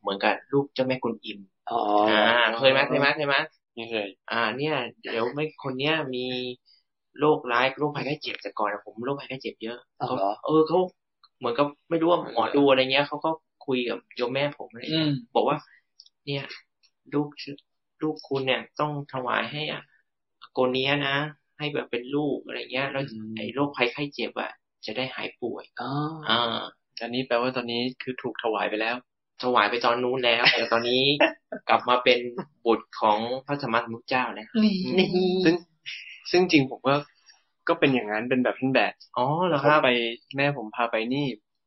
เหมือนกับลูกเจ้าแม่กุนอิมอ๋ออ่าเคยไหมเคยไหมเคยไหมนี่เคย อ่า เนี่ย เดี๋ยวไม่คนเนี้ยมีโรคร้ายโรคภัยไข้เจ็บแต่ก่อนอะผมโรคภัยไข้เจ็บเยอะอ๋อเขาเหรอเออเขาเหมือนกับไม่รู้ว่าหมอดูอะไรเงี้ยเขาก็คุยกับโยมแม่ผมอะไรอืเงี้ยมบอกว่า เนี่ย ลูกชื่อลูกคุณเนี่ย ต้องถวายให้อะโกเนี้ยนะ ให้แบบเป็นลูกอะไรเงี้ย แล้วอืมไอ้โรคภัยไข้เจ็บอะจะได้หายป่วยอ๋ออ่าอันนี้แปลว่าตอนนี้คือถูกถวายไปแล้ว ถวายไปตอนนู้นแล้ว แต่ตอนนี้กลับมาเป็นบุตรของพระธรรมสมุทรเจ้าแล้วนี่ซึ่งซึ่งจริงผมก็ก็เป็นอย่างนั้นเป็นแบบท่านแบบ อ๋อเหรอคเขารับไปแม่ผมพาไปนี่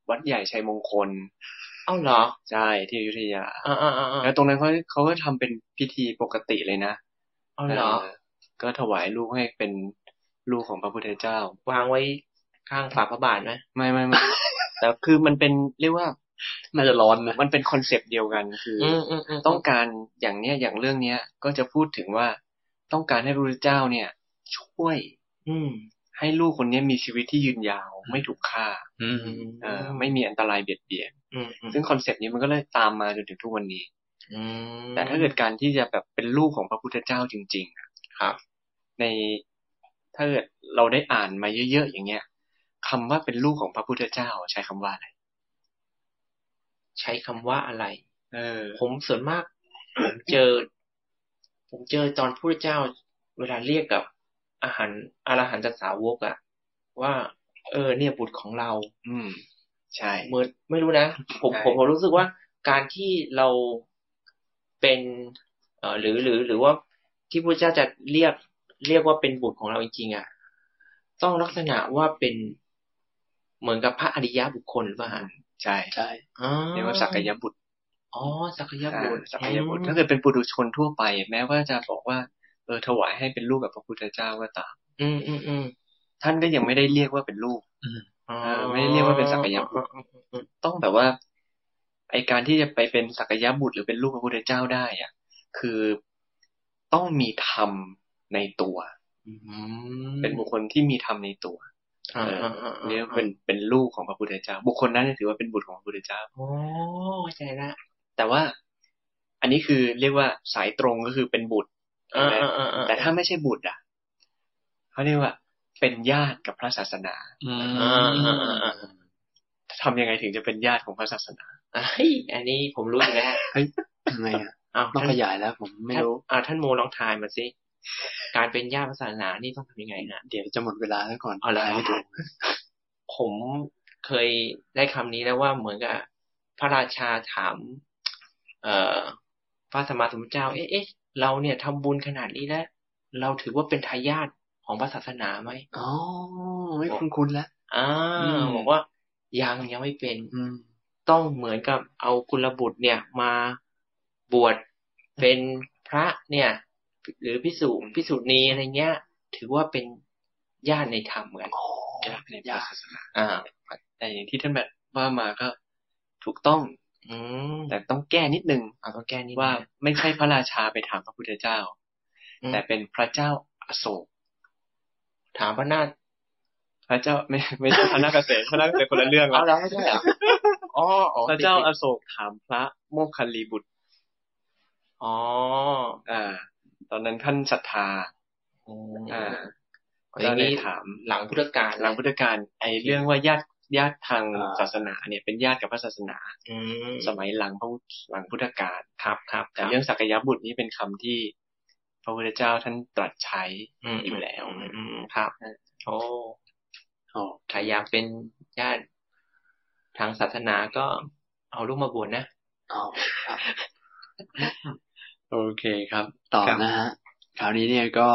วัดใหญ่ชัยมงคลเอ้าเหรอ ใช่ที่อยุธยาอ่าอ่าอ่าแล้วตรงนั้นเขาเขาก็ทำเป็นพิธีปกติเลยนะเอ้าเหรอเออก็ถวายลูกให้เป็นลูกของพระพุทธเจ้า วางไว้ข้างฝาพระบาทไหมไม่ไม่ไม่แต่คือมันเป็นเรียกว่าน่าจะร้อนนะมันเป็นคอนเซปต์เดียวกันคืออือมอืมอืมต้องการอย่างเนี้ยอย่างเรื่องเนี้ย ก็จะพูดถึงว่าต้องการให้พระพุทธเจ้าเนี่ย ช่วย อืม ให้ลูกคนนี้มีชีวิตที่ยืนยาวไม่ถูกฆ่าอืมเออไม่มีอันตรายเบียดเบียนอืมอืมซึ่ง concept นี้มันก็เลยตามมาจนถึงทุกวันนี้อืมแต่ถ้าเกิดการที่จะแบบเป็นลูกของพระพุทธเจ้าจริงๆอะครับ ในถ้าเกิดเราได้อ่านมาเยอะๆอย่างเงี้ยคำว่าเป็นลูกของพระพุทธเจ้า ใช้คำว่าอะไรใช้คำว่าอะไร เออ ผมส่วนมากผมเจอ ผมเจอตอนพระเจ้า เวลาเรียกกับ อาหารอรหันตสาวกอะว่า เออ เนี่ยบุตรของเรา อืม ใช่เหมือนไม่รู้นะผมใช่ผมผมรู้สึกว่า การที่เราเป็นเอ่อหรือหรือหรือว่าที่พระเจ้าจะเรียกเรียกว่าเป็นบุตรของเราจริงๆอะ ต้องลักษณะว่าเป็นเหมือนกับพระอริยบุคคลหรือเปล่าฮะใช่ใช่อ๋อเรียกว่าสักยบุตรอ๋อสักยบุตรอ่าสักยบุตรถ้าเกิดเป็นปุถุชนทั่วไป แม้ว่าจะบอกว่า เออถวายให้เป็นลูกกับพระพุทธเจ้าก็ตาม อืมอืมอืมท่านก็ยังไม่ได้เรียกว่าเป็นลูกอ๋อเออไม่ได้เรียกว่าเป็นสักยบุตรต้องแบบว่า ไอการที่จะไปเป็นสักยบุตรหรือเป็นลูกพระพุทธเจ้าได้อะ คือต้องมีธรรมในตัวอืมเป็นบุคคลที่มีธรรมในตัวอ่าเอออ่าอ่าเรียกว่าเป็นเป็นลูกของพระพุทธเจ้า บุคคลนั้นถือว่าเป็นบุตรของพระพุทธเจ้าโอ้เข้าใจละแต่ว่า อันนี้คือเรียกว่าสายตรงก็คือเป็นบุตร อ่าใช่ไหมอ่าอ่าอ่าแต่ถ้าไม่ใช่บุตรอะเขาเรียกว่า เป็นญาติกับพระศาสนาอืมอ่าอ่าอ่าอ่าทำยังไงถึงจะเป็นญาติของพระศาสนาอะเฮ้ยอันนี้ผมรู้อยู่แล้วเฮ้ยยังไงอะอ้าวต้องท่านขยายแล้ว ผมไม่รู้ท่านอ่าท่านโมลองทายมาสิการเป็นญาติศาสนานี่ต้องทำยังไงฮะเดี๋ยวจะหมดเวลาแล้วก่อนเอาละทายไม่ถูกผมเคยได้คำนี้แล้วว่าเหมือนกับพระราชาถาม เอ่อพระสมมาสมพุทธเจ้า เอ๊ะ เอ๊ะเราเนี่ยทำบุญขนาดนี้แล้วเราถือว่าเป็นทายาทของพระศาสนาไหมอ๋อไม่คุ้นคุ้นๆแล้วอ่าอืมบอกว่ายังยังไม่เป็นอืมต้องเหมือนกับเอากุลบุตรเนี่ยมาบวชเป็นพระเนี่ย หรือพิสุพิสุณีอะไรเงี้ย ถือว่าเป็นญาติในธรรมเหมือนอ๋อญาติในพระศาสนาอ่าแต่อย่างที่ท่านแบบว่ามาก็ถูกต้อง อืมแต่ต้องแก้นิดนึงเอาต้องแก้นี่ว่าไม่ใช่พระราชาไปถามพระพุทธเจ้า แต่เป็นพระเจ้าอโศก ถามพระนาถพระเจ้าไม่ไม่ใช่พระนาคเกษตรพระนาคเกษตรคนละเรื่องเอาแล้วแล้วไม่ใช่เหรออ๋ออ๋อพระเจ้าอโศกถามพระโมคคัลลีบุตรอ๋ออ่า ตอนนั้นท่านศรัทธาอืมอ่าอก็ย่างเลยนี้ถามหลังพุทธกาลหลังพุทธกาลไอ้เรื่องว่าญาติ ญาติทางอ่าศาสนาเนี่ยเป็นญาติกับพระศาสนาอืมสมัยหลังพระพุทธหลังพุทธกาลครับครับแต่เรื่องสักยบุตรนี่เป็นคำที่พระพุทธเจ้าท่านตรัสใช้อืมอยู่แล้วอืมอืมครับโอ้อ๋อถ้าอยากเป็นญาติทางศาสนาก็เอาลูกมาบวชนะอ๋อครับ โอเคครับ ต่อครับนะฮะคราวนี้เนี่ยก็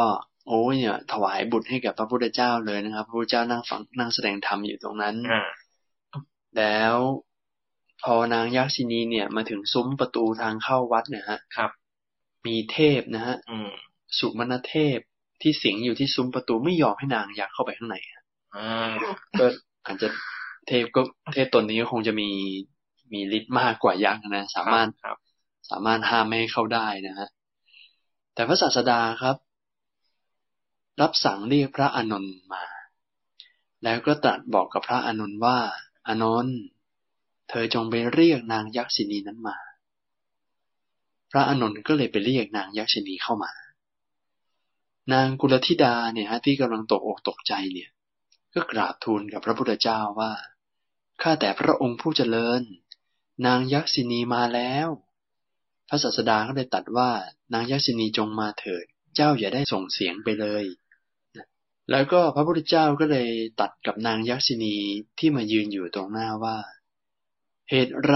โอ้ยเนี่ยถวายบุตรให้กับพระพุทธเจ้าเลยนะครับ พระพุทธเจ้านั่งฟังนั่งแสดงธรรมอยู่ตรงนั้นอ่าแล้วพอนางยักษินีเนี่ยมาถึงซุ้มประตูทางเข้าวัดเนี่ยฮะครับ มีเทพนะฮะอืมสุมนเทพที่สิงอยู่ที่ซุ้มประตูไม่ยอมให้นางยักษ์เข้าไปข้างในฮะอ่าก็อาจจะเทพก็เทพตนนี้ก็คงจะมีมีฤทธิ์มากกว่ายักษ์นะ สามารถครับสามารถห้ามไม่ให้เข้าได้นะฮะแต่พระศาสดาครับ รับสั่งเรียกพระอานนท์มา แล้วก็ตรัสบอกกับพระอานนท์ว่า อานนท์เธอจงไปเรียกนางยักษินีนั้นมา พระอานนท์ก็เลยไปเรียกนางยักษินีเข้ามา นางกุลธิดาเนี่ยฮะที่กำลังตกอกตกใจเนี่ย ก็กราบทูลกับพระพุทธเจ้าว่าข้าแต่พระองค์ผู้เจริญ นางยักษินีมาแล้ว พระศาสดาก็เลยตัดว่านางยักษินีจงมาเถิด เจ้าอย่าได้ส่งเสียงไปเลย แล้วก็พระพุทธเจ้าก็เลยตัดกับนางยักษินีที่มายืนอยู่ตรงหน้าว่า เหตุไร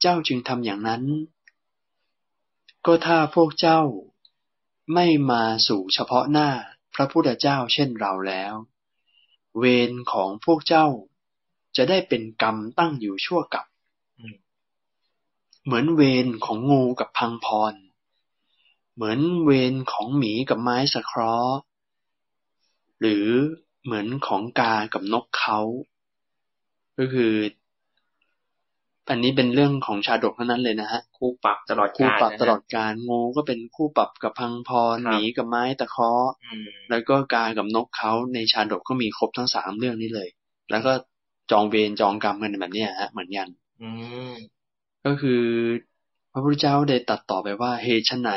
เจ้าจึงทำอย่างนั้น ก็ถ้าพวกเจ้าไม่มาสู่เฉพาะหน้าพระพุทธเจ้าเช่นเราแล้ว เวรของพวกเจ้าจะได้เป็นกรรมตั้งอยู่ชั่วกับ เหมือนเวรของงูกับพังพร เหมือนเวรของหมีกับไม้สะเคราะห์ หรือเหมือนของกากับนกเขา ก็คือ อันนี้เป็นเรื่องของชาดกเท่านั้นเลยนะฮะ คู่ปรับตลอดคู่กาลปรับนะฮะตลอดการงูก็เป็นคู่ปรับกับพังพรครับหมีกับไม้ตะเคราะห์อืมแล้วก็กากับนกเขาในชาดกก็มีครบทั้งสามเรื่องนี้เลย แล้วก็จองเวรจองกรรมกันแบบเนี้ยฮะ เหมือนกันอืมก็คือพระพุทธเจ้าได้ตัดต่อไปว่า เหตุไฉน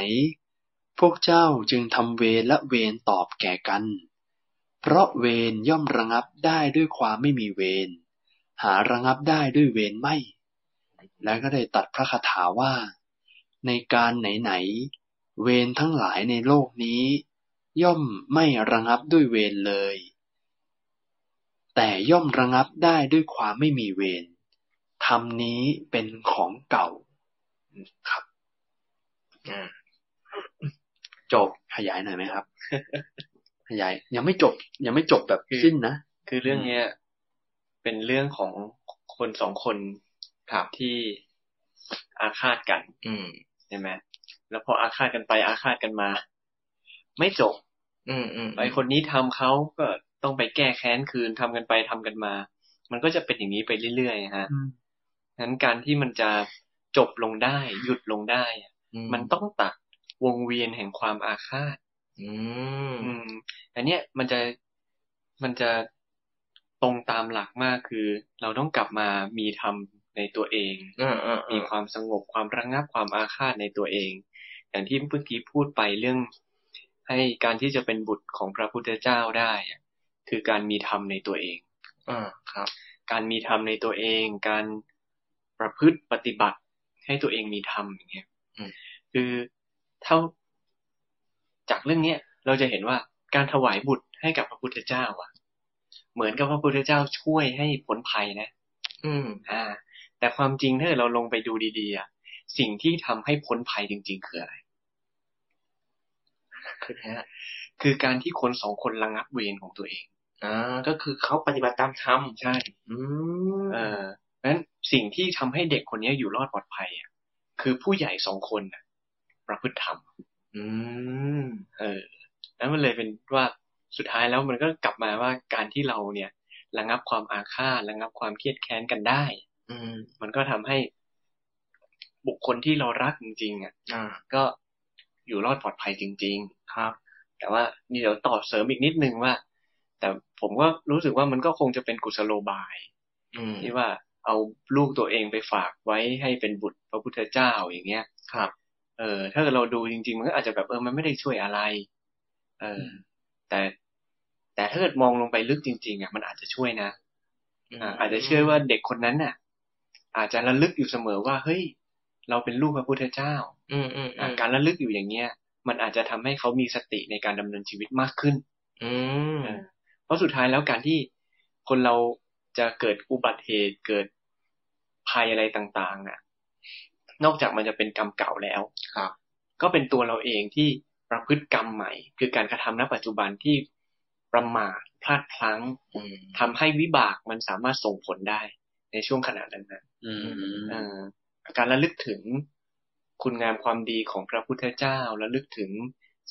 พวกเจ้าจึงทำเวรและเวรตอบแก่กัน เพราะเวรย่อมระงับได้ด้วยความไม่มีเวรหาระงับได้ด้วยเวรไม่ แล้วก็ได้ตัดพระคาถาว่า ในการไหนๆเวรทั้งหลายในโลกนี้ ย่อมไม่ระงับด้วยเวรเลย แต่ย่อมระงับได้ด้วยความไม่มีเวรธรรมนี้เป็นของเก่าครับอ่าจบขยายหน่อยไหมครับ ขยายยังไม่จบ ยังไม่จบแบบสิ้นนะคือเรื่องเนี้ย เป็นเรื่องของคนสองคนครับที่อาฆาตกัน อืมใช่ไหมแล้วพออาฆาตกันไปอาฆาตกันมา ไม่จบ อืมอืมไอคนนี้ทำเขาก็ต้องไปแก้แค้นคืนทำกันไปทำกันมา มันก็จะเป็นอย่างนี้ไปเรื่อยๆฮะงั้นการที่มันจะจบลงได้ หยุดลงได้อะมันต้องตัดวงเวียนแห่งความอาฆาต อืมอืมอันเนี้ยมันจะมันจะตรงตามหลักมากคือ เราต้องกลับมามีธรรมในตัวเองอ่าอ่ามีความสงบความระงับความอาฆาตในตัวเอง อย่างที่เมื่อกี้พูดไปเรื่อง ให้การที่จะเป็นบุตรของพระพุทธเจ้าได้อะคือการมีธรรมในตัวเองอ่าครับ การมีธรรมในตัวเอง การประพฤติปฏิบัติให้ตัวเองมีธรรมอย่างเงี้ยอืมคือเท่า จากเรื่องเนี้ยเราจะเห็นว่าการถวายบุตรให้กับพระพุทธเจ้าอะ เหมือนกับพระพุทธเจ้าช่วยให้พ้นภัยนะ อืม อ่า แต่ความจริงถ้าเกิดเราลงไปดูดีๆอะสิ่งที่ทำให้พ้นภัยจริง ๆ คืออะไร คือไงฮะคือการที่คนสองคนระงับเวรของตัวเองอ่าก็คือเขาปฏิบัติตามธรรมใช่ อืมเออเพราะฉะนั้นสิ่งที่ทำให้เด็กคนนี้อยู่รอดปลอดภัยอะคือผู้ใหญ่สองคนน่ะประพฤติธรรม อืมเออแล้วมันเลยเป็นว่าสุดท้ายแล้วมันก็กลับมาว่าการที่เราเนี่ยระงับความอาฆาตระงับความเครียดแค้นกันได้ อืม มันก็ทำให้บุคคลที่เรารักจริงๆอะอ่าก็อยู่รอดปลอดภัยจริงครับๆแต่ว่านี่เดี๋ยวต่อเสริมอีกนิดนึงว่า แต่ผมก็รู้สึกว่ามันก็คงจะเป็นกุศโลบายอืมที่ว่าเอาลูกตัวเองไปฝากไว้ให้เป็นบุตรพระพุทธเจ้าอย่างเงี้ย ครับ เออ ถ้าเกิดเราดูจริง ๆ มันก็อาจจะแบบเออมันไม่ได้ช่วยอะไร เออ แต่แต่ถ้าเกิดมองลงไปลึกจริง ๆ อะ มันอาจจะช่วยนะอ่าอาจจะเชื่อว่าเด็กคนนั้นน่ะ อาจจะระลึกอยู่เสมอว่าเฮ้ย เราเป็นลูกพระพุทธเจ้า อืมอืมอ่าการระลึกอยู่อย่างเงี้ย มันอาจจะทำให้เขามีสติในการดำเนินชีวิตมากขึ้น อืมเออเพราะสุดท้ายแล้วการที่คนเราจะเกิดอุบัติเหตุเกิดภัยอะไรต่างๆน่ะ นอกจากมันจะเป็นกรรมเก่าแล้วครับ ก็เป็นตัวเราเองที่ประพฤติกรรมใหม่ คือการกระทำณปัจจุบันที่ประมาทพลาดพลั้งอืมทำให้วิบากมันสามารถส่งผลได้ในช่วงขณะนั้นนะอืมเอ่อการระลึกถึงคุณงามความดีของพระพุทธเจ้าระลึกถึง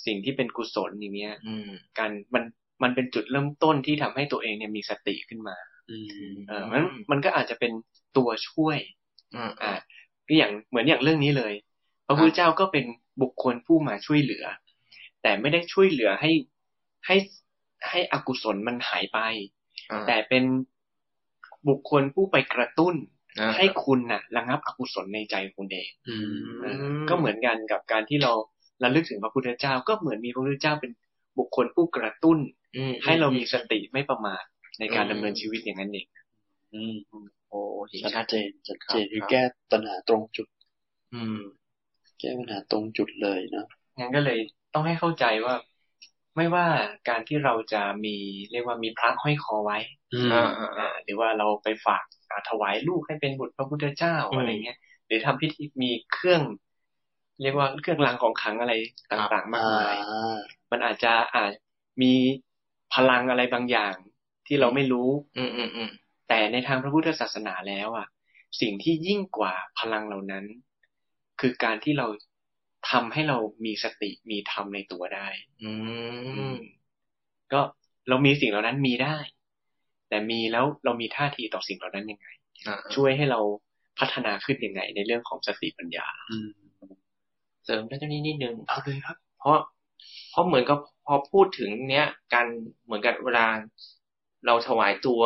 สิ่งที่เป็นกุศลอย่างเงี้ยอืมการมันมันเป็นจุดเริ่มต้นที่ทำให้ตัวเองเนี่ยมีสติขึ้นมา อืมเออมันมันก็อาจจะเป็นตัวช่วยอืมอ่า ก็อย่างเหมือนอย่างเรื่องนี้เลย พระพุทธเจ้าก็เป็นบุคคลผู้มาช่วยเหลือ แต่ไม่ได้ช่วยเหลือให้ให้ให้อกุศลมันหายไปอ่าแต่เป็นบุคคลผู้ไปกระตุ้นอ่าให้คุณน่ะ ระงับอกุศลในใจคุณเองอืมเออก็เหมือนกันกับการที่เราระลึกถึงพระพุทธเจ้า ก็เหมือนมีพระพุทธเจ้าเป็นบุคคลผู้กระตุ้นอืมให้เรามีสติไม่ประมาทในการดำเนินชีวิตอย่างนั้นเองอืมโอ้ เห็นชัชัดดเจนชัดเจนครับคือแก้ปัญหาตรงจุด อืม แก้ปัญหาตรงจุดเลยเนาะงั้นก็เลยต้องให้เข้าใจว่า ไม่ว่าการที่เราจะมีเรียกว่ามีพระห้อยคอไว้อืมอ่าอ่าอ่าหรือว่าเราไปฝากอ่าถวายลูกให้เป็นบุตรพระพุทธเจ้าอืมอะไรเงี้ยหรือทำพิธีมีเครื่อง เรียกว่าเครื่องรางของขลังอะไรต่างๆมากมายอ่ามันอาจจะอาจมีพลังอะไรบางอย่างที่เราไม่รู้ อืมอืมอืม แต่ในทางพระพุทธศาสนาแล้วอะ สิ่งที่ยิ่งกว่าพลังเหล่านั้น คือการที่เราทำให้เรามีสติมีธรรมในตัวได้ อืมก็เรามีสิ่งเหล่านั้นมีได้ แต่มีแล้วเรามีท่าทีต่อสิ่งเหล่านั้นยังไงอ่าช่วยให้เราพัฒนาขึ้นยังไง ในเรื่องของสติปัญญาอืมเสริมเจ้านี้นิดนึงเอาเลยครับ เพราะ เพราะเหมือนกับพอพูดถึงเนี้ยการเหมือนกับเวลาเราถวายตัว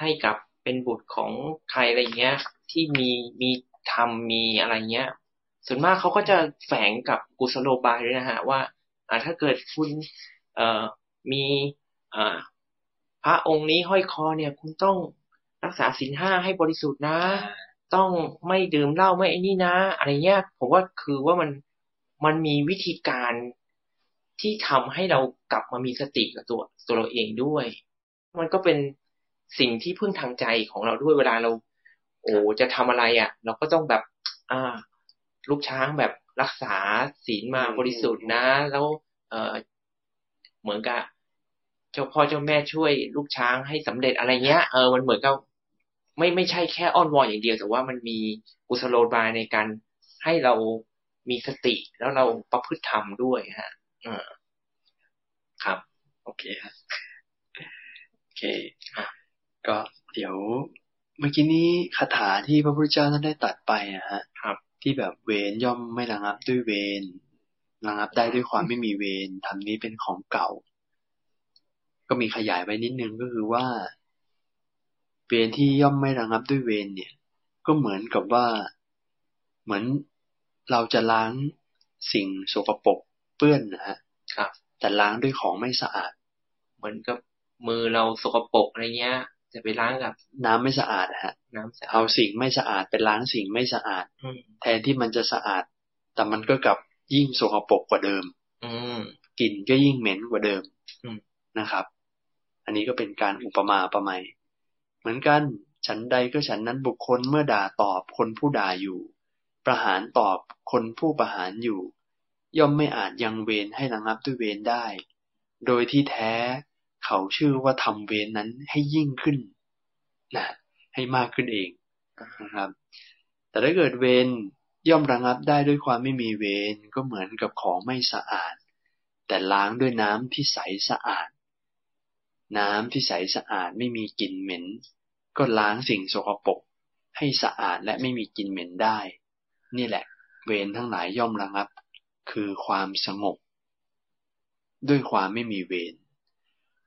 ให้กับเป็นบุตรของใครอะไรเงี้ย ที่มีมีธรรมมีอะไรเงี้ย ส่วนมากเขาก็จะแฝงกับกุศโลบายด้วยนะฮะว่าอ่าถ้าเกิดคุณเอ่อมีอ่าพระองค์นี้ห้อยคอเนี่ย คุณต้องรักษาศีลห้าให้บริสุทธิ์นะ ต้องไม่ดื่มเหล้าไม่ไอ้นี่นะ อะไรเงี้ยผมว่าคือว่ามันมันมีวิธีการที่ทำให้เรากลับมามีสติกับตัวตัวเราเองด้วย มันก็เป็น สิ่งที่พึ่งทางใจของเราด้วยเวลาเรา โอ้จะทำอะไรอะ เราก็ต้องแบบ อ่า ลูกช้างแบบรักษาศีลมาบริสุทธิ์นะ แล้ว เออเหมือนกับเจ้าพ่อเจ้าแม่ช่วยลูกช้างให้สำเร็จอะไรเงี้ยเออมันเหมือนกับไม่ไม่ใช่แค่อ้อนวอนอย่างเดียว แต่ว่ามันมีกุศโลบายในการให้เรามีสติแล้วเราประพฤติธรรมด้วยฮะออครับ โอเคฮะโอเคอะ ก็เดี๋ยวเมื่อกี้นี้คาถาที่พระพุทธเจ้าท่านได้ตัดไปนะฮะครับ ที่แบบเวรย่อมไม่ระงับด้วยเวรระงับได้ด้วยความไม่มีเวรทำนี้เป็นของเก่า ก็มีขยายไว้นิดนึงก็คือว่า เวรที่ย่อมไม่ระงับด้วยเวรเนี่ย ก็เหมือนกับว่าเหมือนเราจะล้างสิ่งสกปรกเปื้อนนะฮะครับ แต่ล้างด้วยของไม่สะอาด เหมือนกับมือเราสกปรกอะไรเงี้ย จะไปล้างกับ น้ำไม่สะอาดนะฮะ น้ำสะอาเอาดสิ่งไม่สะอาดไปล้างสิ่งไม่สะอาดอืมแทนที่มันจะสะอาด แต่มันก็กลับยิ่งสกปรกกว่าเดิม อืมกลิ่นก็ยิ่งเหม็นกว่าเดิมอืมนะครับ อันนี้ก็เป็นการอุปมาประไมยเหมือนกันฉันใดก็ฉันนั้นบุคคลเมื่อด่าตอบคนผู้ด่าอยู่ ประหารตอบคนผู้ประหารอยู่ ย่อมไม่อาจยังเวรให้ระงับด้วยเวรได้ โดยที่แท้ เขาชื่อว่าทำเวรนั้นให้ยิ่งขึ้นนะให้มากขึ้นเองนะครับ แต่ถ้าเกิดเวรย่อมระงับได้ด้วยความไม่มีเวรก็เหมือนกับของไม่สะอาด แต่ล้างด้วยน้ำที่ใสสะอาด น้ำที่ใสสะอาดไม่มีกลิ่นเหม็น ก็ล้างสิ่งสกปรกให้สะอาดและไม่มีกลิ่นเหม็นได้ นี่แหละ เวรทั้งหลายย่อมระงับ คือความสงบ ด้วยความไม่มีเวร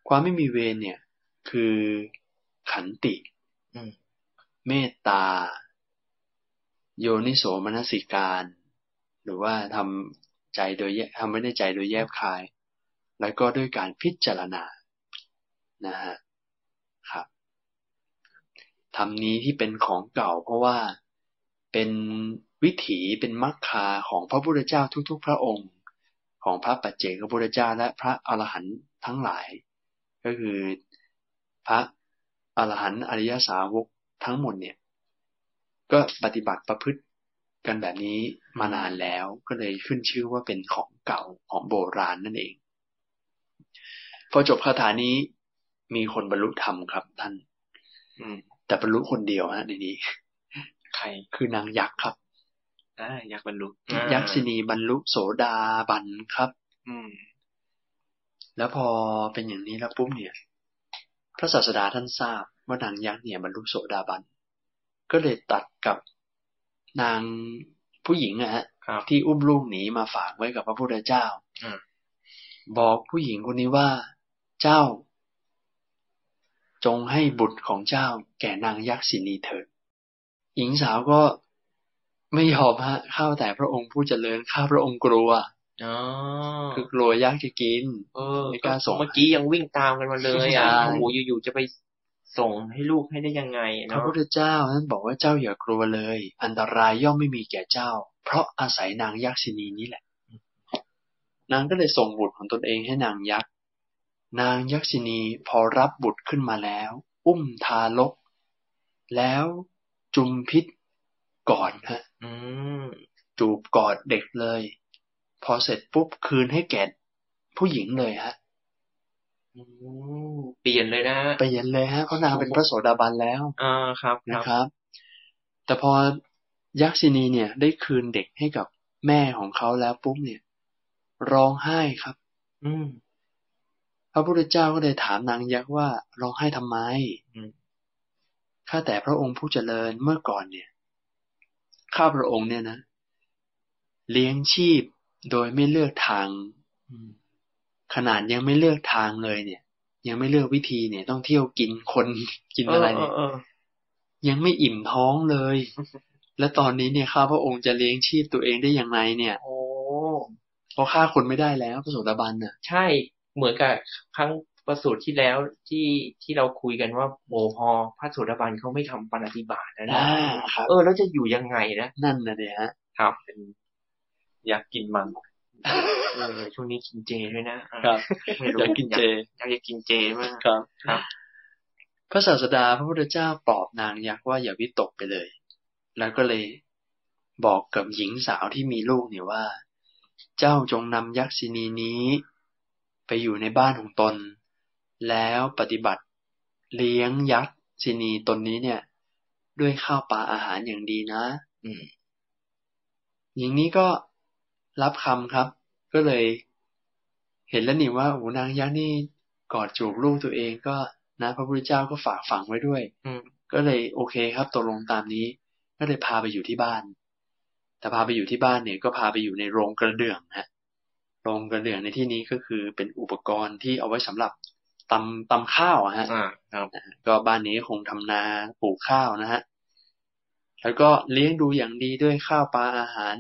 ความไม่มีเวรเนี่ย คือขันติอืมเมตตา โยนิโสมนสิการ หรือว่าทำใจโดยแยทำไม่ได้ใจโดยแยบคาย แล้วก็ด้วยการพิจารณานะฮะครับทำนี้ที่เป็นของเก่า เพราะว่าเป็นวิถีเป็นมรรคาของพระพุทธเจ้าทุก ๆ พระองค์ ของพระปัจเจกพระพุทธเจ้าและพระอรหันต์ทั้งหลาย ก็คือพระอรหันต์อริยสาวกทั้งหมดเนี่ย ก็ปฏิบัติประพฤติกันแบบนี้มานานแล้วก็เลยขึ้นชื่อว่าเป็นของเก่าของโบราณนั่นเอง พอจบคาถานี้มีคนบรรลุธรรมครับท่าน อืม แต่บรรลุคนเดียวฮะในนี้ ใครคือนางยักษ์ครับอ่าอยากบรรลุอ่ายักษินีบรรลุโสดาบันครับ อืม แล้วพอเป็นอย่างนี้แล้วปุ๊บเนี่ย พระศาสดาท่านทราบว่านางยักษ์เนี่ยบรรลุโสดาบัน ก็เลยตัดกับนางผู้หญิงอะฮะครับที่อุ้มลูกหนีมาฝากไว้กับพระพุทธเจ้าอืมบอกผู้หญิงคนนี้ว่า เจ้า จงให้บุตรของเจ้า แก่นางยักษินีเถิดหญิงสาวก็ไม่ยอมฮะข้าวแต่พระองค์ผู้เจริญข้าพระองค์กลัวอ๋อ คือกลัวยักษ์จะกินเออไม่กล้าส่งเมื่อกี้ยังวิ่งตามกันมาเลยอะใช่โอ้โหอยู่ๆจะไปส่งให้ลูกให้ได้ยังไงพระเนาะพุทธเจ้านั้นบอกว่าเจ้าอย่ากลัวเลย อันตรายย่อมไม่มีแก่เจ้า เพราะอาศัยนางยักษินีนี้แหละ นางก็เลยส่งบุตรของตนเองให้นางยักษ์นางยักษินีพอรับบุตรขึ้นมาแล้ว อุ้มทารกแล้วจุมพิษก่อนฮะอืมจูบกอดเด็กเลย พอเสร็จปุ๊บคืนให้แก่ผู้หญิงเลยฮะอืมเปลี่ยนเลยนะไปเย็นเลยฮะเพราะนางเป็นพระโสดาบันแล้วอ่าครับคนะรับครับ แต่พอยักษินีเนี่ย ได้คืนเด็กให้กับแม่ของเขาแล้วปุ๊บเนี่ย ร้องไห้ครับ อืมพระพุทธเจ้าก็เลยถามนางยักษ์ว่าร้องไห้ทำไมอืมข้าแต่พระองค์ผู้เจริญเมื่อก่อนเนี่ย ข้าพระองค์เนี่ยนะ เลี้ยงชีพ โดยไม่เลือกทางอืมขนาดยังไม่เลือกทางเลยเนี่ย ยังไม่เลือกวิธีเนี่ย ต้องเที่ยวกินคนกินอะไรเนี่ยเออยังไม่อิ่มท้องเลย และตอนนี้เนี่ยข้าพระองค์จะเลี้ยงชีพตัวเองได้ยังไงเนี่ยโอ้เพราะฆ่าคนไม่ได้แล้วพระโสดาบันน่ะ ใช่เหมือนกับครั้งประสูตรที่แล้วที่ที่เราคุยกันว่าโมพอพระโสดาบันเขาไม่ทำปาฏิบาตนะนะอ่าครับเออแล้วจะอยู่ยังไงนะนั่นนะเนี่ยฮะครับ อยากกินมังเออช่วงนี้กินเจด้วยนะอะครับไม่รู้อยากกินเจอยากจะกินเจมากครับครับ พระศาสดาพระพุทธเจ้าปลอบนางยักษ์ว่าอย่าวิตกไปเลย แล้วก็เลยบอกกับหญิงสาวที่มีลูกเนี่ยว่า เจ้าจงนำยักษินีนี้ ไปอยู่ในบ้านของตน แล้วปฏิบัติเลี้ยงยักษินีตนนี้เนี่ย ด้วยข้าวปลาอาหารอย่างดีนะ อืมหญิงนี้ก็ รับคำครับ ก็เลย เห็นแล้วนี่ว่าโอ้นางยักษ์นี่กอดจูบลูกตัวเองก็นะพระพุทธเจ้าก็ฝากฝังไว้ด้วย อืมก็เลยโอเคครับตกลงตามนี้ ก็เลยพาไปอยู่ที่บ้าน แต่พาไปอยู่ที่บ้านเนี่ย ก็พาไปอยู่ในโรงกระเดื่องฮะโรงกระเดื่องในที่นี้ก็คือเป็นอุปกรณ์ที่เอาไว้สำหรับตำตำข้าวอะฮะอ่าครับก็บ้านนี้คงทำนาปลูกข้าวนะฮะแล้วก็เลี้ยงดูอย่างดีด้วยข้าวปลาอาหาร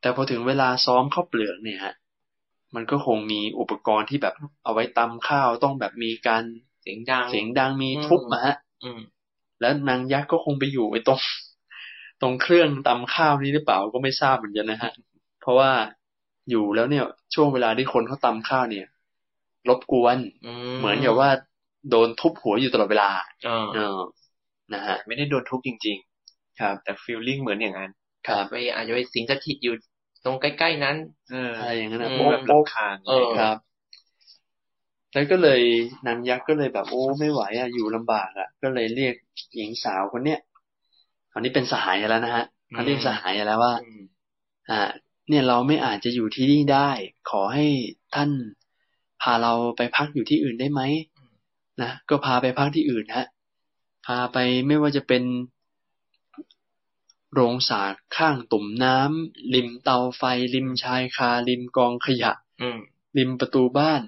แต่พอถึงเวลาซ้อมข้าวเปลือกเนี่ยฮะมันก็คงมีอุปกรณ์ที่แบบเอาไว้ตำข้าวต้องแบบมีการเสียงดังเสียงดังมีทุบอะฮะอืมแล้วนางยักษ์ก็คงไปอยู่ไอ้ตรงตรงเครื่องตำข้าวนี้หรือเปล่าก็ไม่ทราบเหมือนกันนะฮะ เพราะว่าอยู่แล้วเนี่ย ช่วงเวลาที่คนเขาตำข้าวเนี่ย รบกวนอืเหมือนกับว่าโดนทุบหัวอยู่ตลอดเวลาอ่าเออนะฮะไม่ได้โดนทุบจริงครับๆแต่ฟีลลิ่งเหมือนอย่างนั้นครับ ไปอาจจะไปสิงสถิตอยู่ตรงใกล้ๆนั้นเอออะไรอย่างนั้นนะอืมโป๊ะแบบโป๊ะรำคาญเออครับแล้วก็เลยนางยักษ์ก็เลยแบบโอ้ไม่ไหวอะอยู่ลำบากอะ ก็เลยเรียกหญิงสาวคนเนี้ยคราวนี้เป็นสหายกันแล้วนะฮะเขาเรียกสหายกันแล้วว่าอืมอ่า เนี่ยเราไม่อาจจะอยู่ที่นี่ได้ ขอให้ท่านพาเราไปพักอยู่ที่อื่นได้ไหมนะก็พาไปพักที่อื่นฮะ พาไปไม่ว่าจะเป็น โรงสากข้างตุ่มน้ำริมเตาไฟ ริมชายคา ริมกองขยะอืมริมประตูบ้าน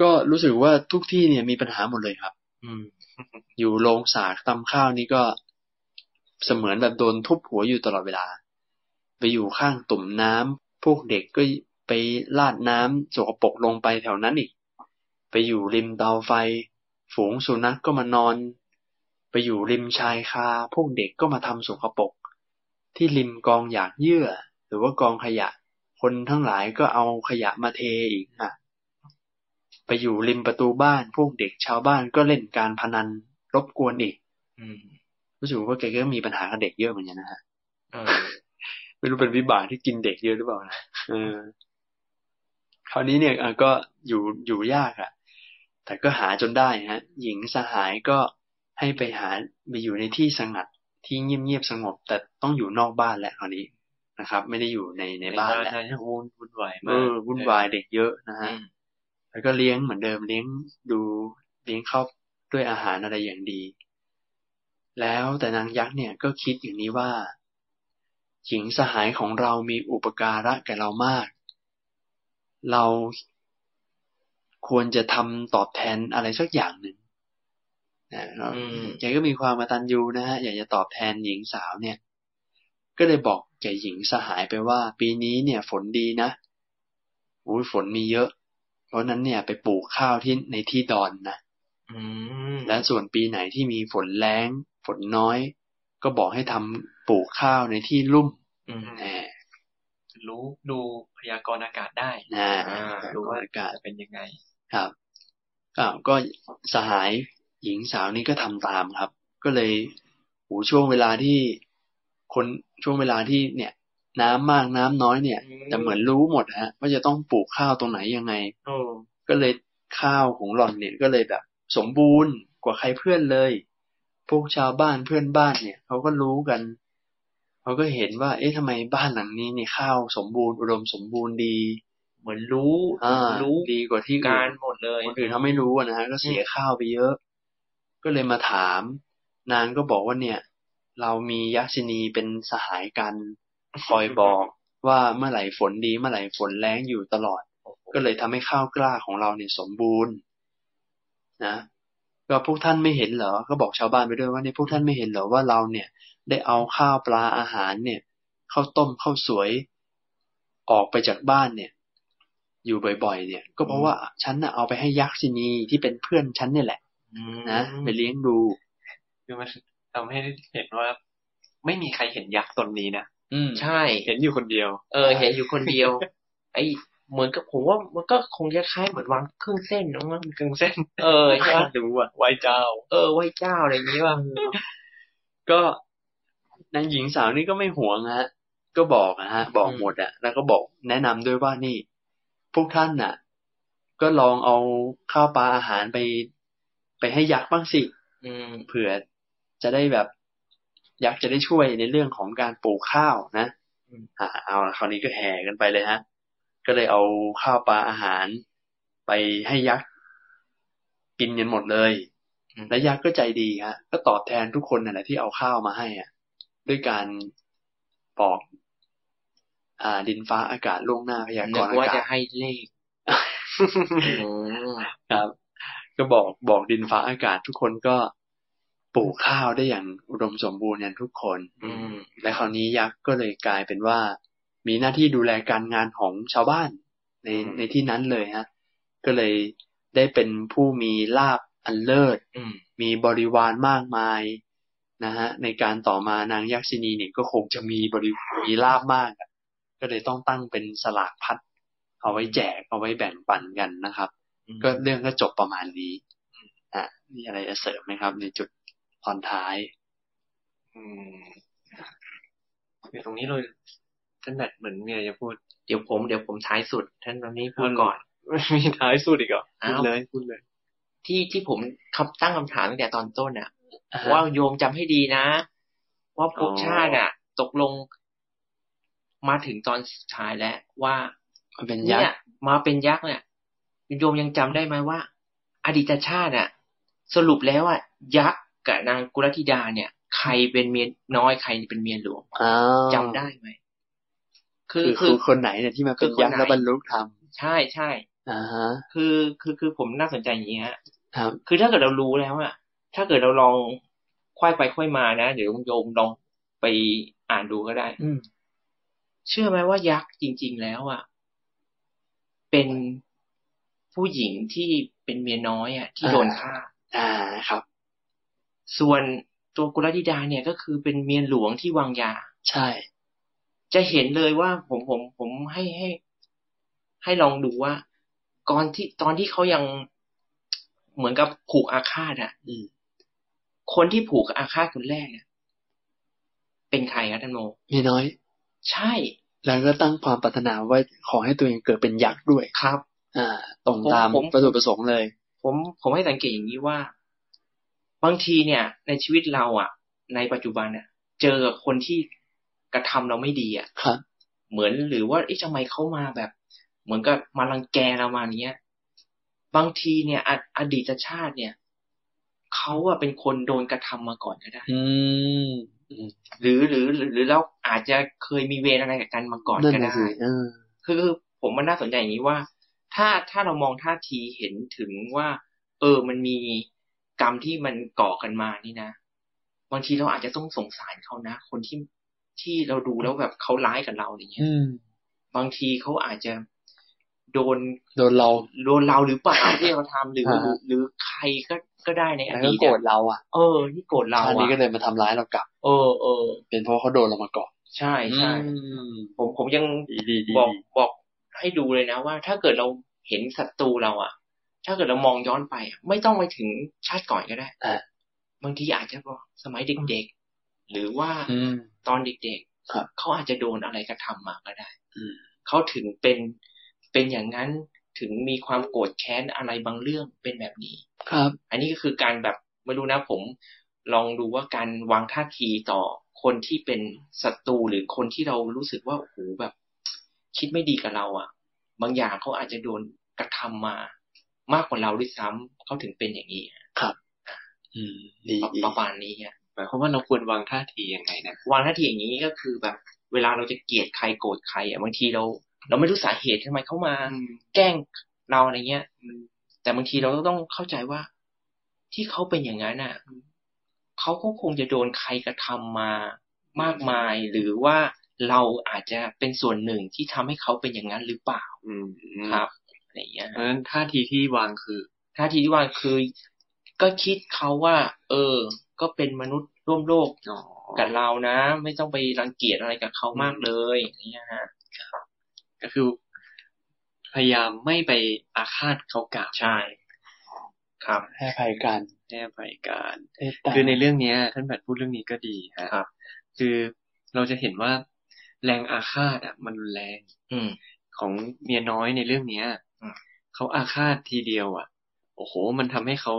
ก็รู้สึกว่าทุกที่เนี่ยมีปัญหาหมดเลยครับอืมอยู่โรงสากตำข้าวนี่ก็เสมือนแบบโดนทุบหัวอยู่ตลอดเวลา ไปอยู่ข้างตุ่มน้ำพวกเด็กก็ไปลาดน้ำสกปรกลงไปแถวนั้นอีก ไปอยู่ริมเตาไฟ ฝูงสุนัขกก็มานอนไป อยู่ริมชายคา พวกเด็กก็มาทำสกปรกที่ริมกองหยากเยื่อ หรือว่ากองขยะ คนทั้งหลายก็เอาขยะมาเทอีกอะ ไปอยู่ริมประตูบ้าน พวกเด็กชาวบ้านก็เล่นการพนันรบกวนอีก อืมรู้สึกว่าแกก็มีปัญหากับเด็กเยอะเหมือนกันนะฮะเออไม่รู้เป็นวิบากที่กินเด็กเยอะหรือเปล่านะเออคราวนี้เนี่ยเอ่อก็อยู่อยู่ยากอะ่ะ แต่ก็หาจนได้ฮะ หญิงสหายก็ ให้ไปหาไปอยู่ในที่สงัดที่เงียบๆสงบ แต่ต้องอยู่นอกบ้านแหละคราวนี้นะครับ ไม่ได้อยู่ในในบ้านแหละน่าจะวุ่นวุ่นวายเอมากอวุ่นวายเด็กเยอะนะฮะอืมแล้วก็เลี้ยงเหมือนเดิมเลี้ยงดูเลี้ยงเข้าด้วยอาหารอะไรอย่างดี แล้วแต่นางยักษ์เนี่ยก็คิดอย่างนี้ว่าหญิงสหายของเรามีอุปการะแก่เรามาก เราควรจะทำตอบแทนอะไรสักอย่างหนึ่ง นะเราอืมแกก็มีความกตัญญูนะฮะอยากจะตอบแทนหญิงสาวเนี่ย ก็เลยบอกแก่หญิงสหายไปว่า ปีนี้เนี่ย ฝนดีนะอุ้ยฝนมีเยอะ เพราะฉะนั้นเนี่ยไปปลูกข้าวที่ในที่ดอนนะอืมและส่วนปีไหนที่มีฝนแรงฝนน้อย ก็บอกให้ทำปลูกข้าวในที่ลุ่มอืมแหมรู้ดูพยากรณ์อากาศได้นะอ่าดูว่าอากาศจะเป็นยังไง ครับอ้าวก็สหาย หญิงสาวนี้ก็ทำตามครับ ก็เลยโหช่วงเวลาที่คนช่วงเวลาที่เนี่ย น้ำมากน้ำน้อยเนี่ยอืมจะเหมือนรู้หมดฮะว่าจะต้องปลูกข้าวตรงไหนยังไงโอ้ก็เลยข้าวของหล่อนเนี่ยก็เลยแบบ สมบูรณ์กว่าใครเพื่อนเลย พวกชาวบ้านเพื่อนบ้านเนี่ยเขาก็รู้กันเขาก็เห็นว่า เอ๊ะทำไมบ้านหลังนี้เนี่ยข้าวสมบูรณ์อุดมสมบูรณ์ดี เหมือนรู้อ่ารู้ดีกว่าที่อื่นการหมดเลยคนอื่นเขาไม่รู้อะนะฮะก็เสียข้าวไปเยอะ ก็เลยมาถาม นางก็บอกว่าเนี่ย เรามียักษินีเป็นสหายกัน คอยบอกว่าเมื่อไหร่ฝนดีเมื่อไหร่ฝนแรงอยู่ตลอด ก็เลยทำให้ข้าวกล้าของเราเนี่ยสมบูรณ์ นะก็พวกท่านไม่เห็นเหรอ ก็บอกชาวบ้านไปด้วยว่าเนี่ยพวกท่านไม่เห็นเหรอว่าเราเนี่ย ได้เอาข้าวปลาอาหารเนี่ยข้าวต้มข้าวสวยออกไปจากบ้านเนี่ย อยู่บ่อย ๆ เนี่ย ก็เพราะว่าฉันน่ะเอาไปให้ยักษินีที่เป็นเพื่อนฉันนี่แหละ นะไปเลี้ยงดูคือมันทำให้เห็นว่าไม่มีใครเห็นยักษ์ตนนี้นะอืมใช่ เห็นอยู่คนเดียว เออ เห็นอยู่คนเดียว ไอ้เหมือนกับผมว่ามันก็คงจะคล้ายเหมือนวางเครื่องเส้นนะมั้งเครื่องเส้น เออใช่ปะรู้อะไหว้เจ้า เออไหว้เจ้าอะไรอย่างนี้ป่ะก็นางหญิงสาวนี่ก็ไม่หวงฮะ ก็บอกนะฮะ บอกหมดอะแล้วก็บอกแนะนำด้วยว่านี่ พวกท่านน่ะ ก็ลองเอาข้าวปลาอาหารไป ไปให้ยักษ์บ้างสิอืมเผื่อจะได้แบบยักษ์จะได้ช่วยในเรื่องของการปลูกข้าวนะอืมอ่าเอาละคราวนี้ก็แห่กันไปเลยฮะ ก็เลยเอาข้าวปลาอาหาร ไปให้ยักษ์กินกันหมดเลยอืมและยักษ์ก็ใจดีฮะ ก็ตอบแทนทุกคนนั่นแหละที่เอาข้าวมาให้อะ ด้วยการบอก อ่า ดินฟ้าอากาศล่วงหน้าพยากนึรกณ์อาว่าจะกาศให้เลขอืมครับ ก็บอกบอกดินฟ้าอากาศทุกคนก็ปลูกข้าวได้อย่างอุดมสมบูรณ์กันทุกคน อืมและคราวนี้ยักษ์ก็เลยกลายเป็นว่า มีหน้าที่ดูแลการงานของชาวบ้านในอืมในที่นั้นเลยฮะ ก็เลยได้เป็นผู้มีลาบอันเลิศอืมมีบริวารมากมายนะฮะ ในการต่อมานางยักษินีเนี่ยก็คงจะมีบริมีลาบมากอะก็เลยต้องตั้งเป็นสลากพัดเอาไว้แจกเอาไว้แบ่งปันกันนะครับอืม ก็เรื่องก็จบประมาณนี้อะมีอะไรจะเสริมไหมครับ ในจุดตอนท้าย อืมคือตรงนี้เราถนัดเหมือนเมียจะพูดเดี๋ยวผมเดี๋ยวผมท้ายสุด ท่านตอนนี้พูดก่อนมีท้ายสุดอีกเหรอพูอ้าดวเลยพูดเลย ที่ที่ผมคำตั้งคำถามตั้งแต่ตอนต้นน่ะอ่าฮะว่าโยมจำให้ดีนะ ว่าภพอ๋อชาติอะ ตกลงมาถึงตอนสุดท้ายแล้วว่ามันเป็นยักเนี่ยษ์มาเป็นยักษ์เนี่ย โยมยังจำได้ไหมว่า อดีตชาติอะสรุปแล้วอะยักษ์กับนางกุลธิดาเนี่ย ใครเป็นเมียน้อยใครเป็นเมียหลวงอ้าวจำได้ไหมคืคืออคืคืออคนไหนเนี่ยที่มาเป็นคือคนยักษ์ไหนแล้วบรรลุธรรมใช่ใช่อ่าฮะคือคือคือผมน่าสนใจอย่างนี้ฮะครับ คือถ้าเกิดเรารู้แล้วอะถ้าเกิดเราลองค่อยไปค่อยมานะเดี๋ยวโยมลองไปอ่านดูก็ได้ อืมเชื่อไหมว่ายักษ์จริง ๆ แล้วอะเป็น ผู้หญิงที่เป็นเมียน้อยอะที่โดนฆ่า อ่าครับ ส่วนตัวกุลธิดาเนี่ยก็คือเป็นเมียหลวงที่วางยา ใช่ จะเห็นเลยว่าผมผมผมให้ให้ ให้ลองดูว่าก่อนที่ตอนที่เขายังเหมือนกับผูกอาฆาตอะอืมคนที่ผูกอาฆาตคนแรกเนี่ยเป็นใครครับท่านโมมีน้อย ใช่ แล้วก็ตั้งความปรารถนาว่าขอให้ตัวเองเกิดเป็นยักษ์ด้วยครับ อ่าตรงผมตามผมประสประสงค์เลย ผมผมให้สังเกตอย่างนี้ว่า บางทีเนี่ย ในชีวิตเราอะ ในปัจจุบันเนี่ยเจอกับคนที่กระทำเราไม่ดีอะครับเหมือนหรือว่าเอ๊ะทำไมเขามาแบบ เหมือนกับมารังแกเรามาเนี้ย บางทีเนี่ยออดีตชาติเนี่ยเขาอะเป็นคนโดนกระทำมาก่อนก็ได้ อืมอืมหรือหรือหรือหรือเราอาจจะเคยมีเวรอะไรกับกันมาก่อนนั่นก็น่ะได้สิเออคือคือผมมันน่าสนใจอย่างนี้ว่า ถ้าถ้าเรามองท่าทีเห็นถึงว่า เออมันมีกรรมที่มันก่อกันมานี่นะ บางทีเราอาจจะต้องสงสารเขานะ คนที่ที่เราดูแล้วแบบเขาร้ายกับเราอย่างเงี้ยอืมบางทีเขาอาจจะโดนโดนเราโดนเราหรือเปล่าที่เราทำหรืออ่าหรือหรือใครก็ก็ได้ในอแล้วก็ดีตโกรธอะเราอะเออที่โกรธเราชาตินี้ก็อะเลยมาทำร้ายเรากลับเออเออเป็นเพราะเขาโดนเรามาก่อนใช่ใช่อืมผมผมยังดีดีดีบอกบอกให้ดูเลยนะว่า ถ้าเกิดเรา เห็นศัตรูเราอะถ้าเกิดเรามองย้อนไปอะไม่ต้องไปถึงชาติก่อนก็ได้อะบางทีอาจจะบอกสมัยเด็กๆ หรือว่าอืมตอนเด็กครับๆเขาอาจจะโดนอะไรกระทำมาก็ได้อืมเขาถึงเป็นเป็นอย่างนั้นถึงมีความโกรธแค้นอะไรบางเรื่องเป็นแบบนี้ ครับ อันนี้ก็คือการแบบไม่รู้นะผม ลองดูว่าการวางท่าทีต่อคนที่เป็นศัตรูหรือคนที่เรารู้สึกว่าโอ้โหแบบ คิดไม่ดีกับเราอะ่ะ บางอย่างเขาอาจจะโดนกระทำมามากกว่าเราด้วยซ้ำเขาถึงเป็นอย่างนี้อะอืมดีประดีประมาณนี้อะหมายความว่าเราควรวางท่าทียังไงนะวางท่าทีอย่างนี้ก็คือแบบ เวลาเราจะเกลียดใครโกรธใครอะบางทีเรา เราไม่รู้สาเหตุทำไมเขามา แกล้งเราอะไรเงี้ยอืมแต่บางทีเราก็ต้องเข้าใจว่า ที่เขาเป็นอย่างนั้นอะเขาก็คงจะโดนใครกระทำมามากมายหรือว่า เราอาจจะเป็นส่วนหนึ่งที่ทำให้เขาเป็นอย่างนั้นหรือเปล่าอืมครับอะไรเงี้ยเพราะฉะนั้นท่าทีที่วางคือท่าทีที่ว่าคือ ก็คิดเขาว่า เออ ก็เป็นมนุษย์ร่วมโลกอ๋อกับเรานะ ไม่ต้องไปรังเกียจอะไรกับเขามากเลยอย่างเงี้ยฮะก็คือ พยายามไม่ไปอาฆาตเขากลับใช่ ครับให้อภัยกันให้อภัยกันเมตตาคือในเรื่องเนี้ย ท่านแบบพูดเรื่องนี้ก็ดีฮะครับ คือเราจะเห็นว่า แรงอาฆาตอะ มันรุนแรง อืมของเมียน้อยในเรื่องเนี้ยอืมเขาอาฆาตทีเดียว อะ โอ้โห มันทำให้เขา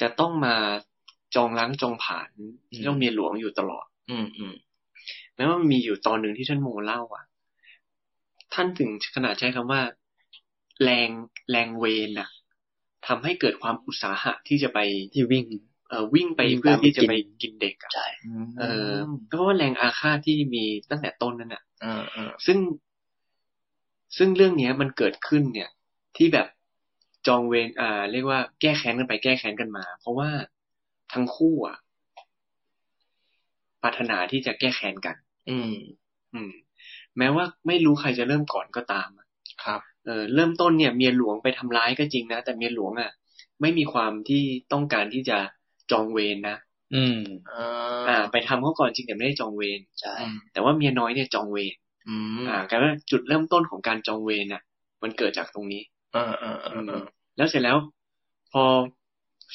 จะต้องมาจองล้างจองผ่านเจ้าเมียหลวงอยู่ตลอด อืมอืมแม้ว่ามันมีอยู่ตอนหนึ่งที่ท่านโมเล่า อะ ท่านถึงขนาดใช้คำว่า แรงแรงเวรน่ะทำให้เกิดความอุตสาหะที่จะไปที่วิ่งเอ่อ วิ่งไปวิ่งเพื่อตามที่จะกินไปกินเด็กอะใช่เออเพราะว่าแรงอาฆาตที่มีตั้งแต่ต้นนั่นน่ะเออเออซึ่ง ซึ่งเรื่องเนี้ยมันเกิดขึ้นเนี่ย ที่แบบจองเวรอ่า เรียกว่าแก้แค้นกันไปแก้แค้นกันมา เพราะว่าทั้งคู่อะปรารถนาที่จะแก้แค้นกัน อืม อืม แม้ว่าไม่รู้ใครจะเริ่มก่อนก็ตามอะครับ เออเริ่มต้นเนี่ยเมียหลวงไปทำร้ายก็จริงนะแต่เมียหลวงอะ ไม่มีความที่ต้องการที่จะ จองเวรนะอืมเออ่า ไปทำเขาก่อนจริงแต่ไม่ได้จองเวรใช่อืมแต่ว่าเมียน้อยเนี่ยจองเวรอืมอ่ากลายว่าจุดเริ่มต้นของการจองเวรน่ะ มันเกิดจากตรงนี้เออเออเออเออแล้วเสร็จแล้ว พอ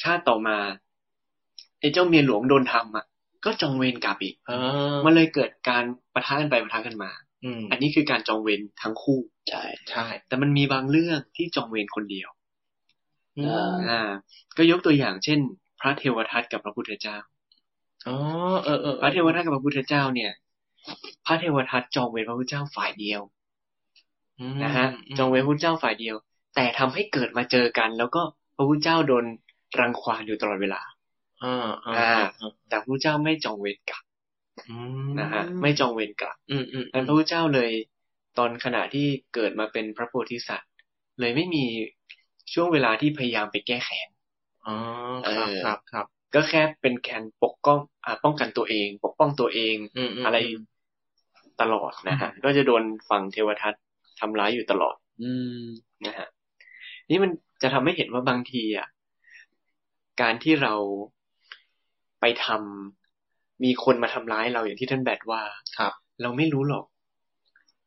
ชาติต่อมาไอ้เจ้าเมียหลวงโดนทำอะ ก็จองเวรกลับอีกเออมันเลยเกิดการปะทะกันไปปะทะกันมาอืมอันนี้คือการจองเวรทั้งคู่ใช่ใช่ แต่มันมีบางเรื่องที่จองเวรคนเดียวอืมอ่า ก็ยกตัวอย่างเช่น พระเทวทัตกับพระพุทธเจ้าอ๋อเออเออพระเทวทัตกับพระพุทธเจ้าเนี่ย พระเทวทัตจองเวรพระพุทธเจ้าฝ่ายเดียวนะฮะจองเวรพระพุทธเจ้าฝ่ายเดียว แต่ทำให้เกิดมาเจอกัน แล้วก็พระพุทธเจ้าโดนรังควานอยู่ตลอดเวลาอ่าอ่าอ่าแต่พระพุทธเจ้าไม่จองเวรกลับอืมนะฮะไม่จองเวรกลับอืมอืมนั้นพระพุทธเจ้าเลย ตอนขณะที่เกิดมาเป็นพระโพธิสัตว์ เลยไม่มีช่วงเวลาที่พยายามไปแก้แค้น อ๋อครับเออครับครับ ก็แค่เป็นแคนปกป้องอ่าป้องกันตัวเอง ปกป้องตัวเองอืมมอะไรตลอดนะฮะ ก็จะโดนฝั่งเทวทัตทำร้ายอยู่ตลอด อืมนะฮะนี่มันจะทำให้เห็นว่าบางทีอะการที่เราไปทำมีคนมาทำร้ายเราอย่างที่ท่านแบดว่า ครับ เราไม่รู้หรอก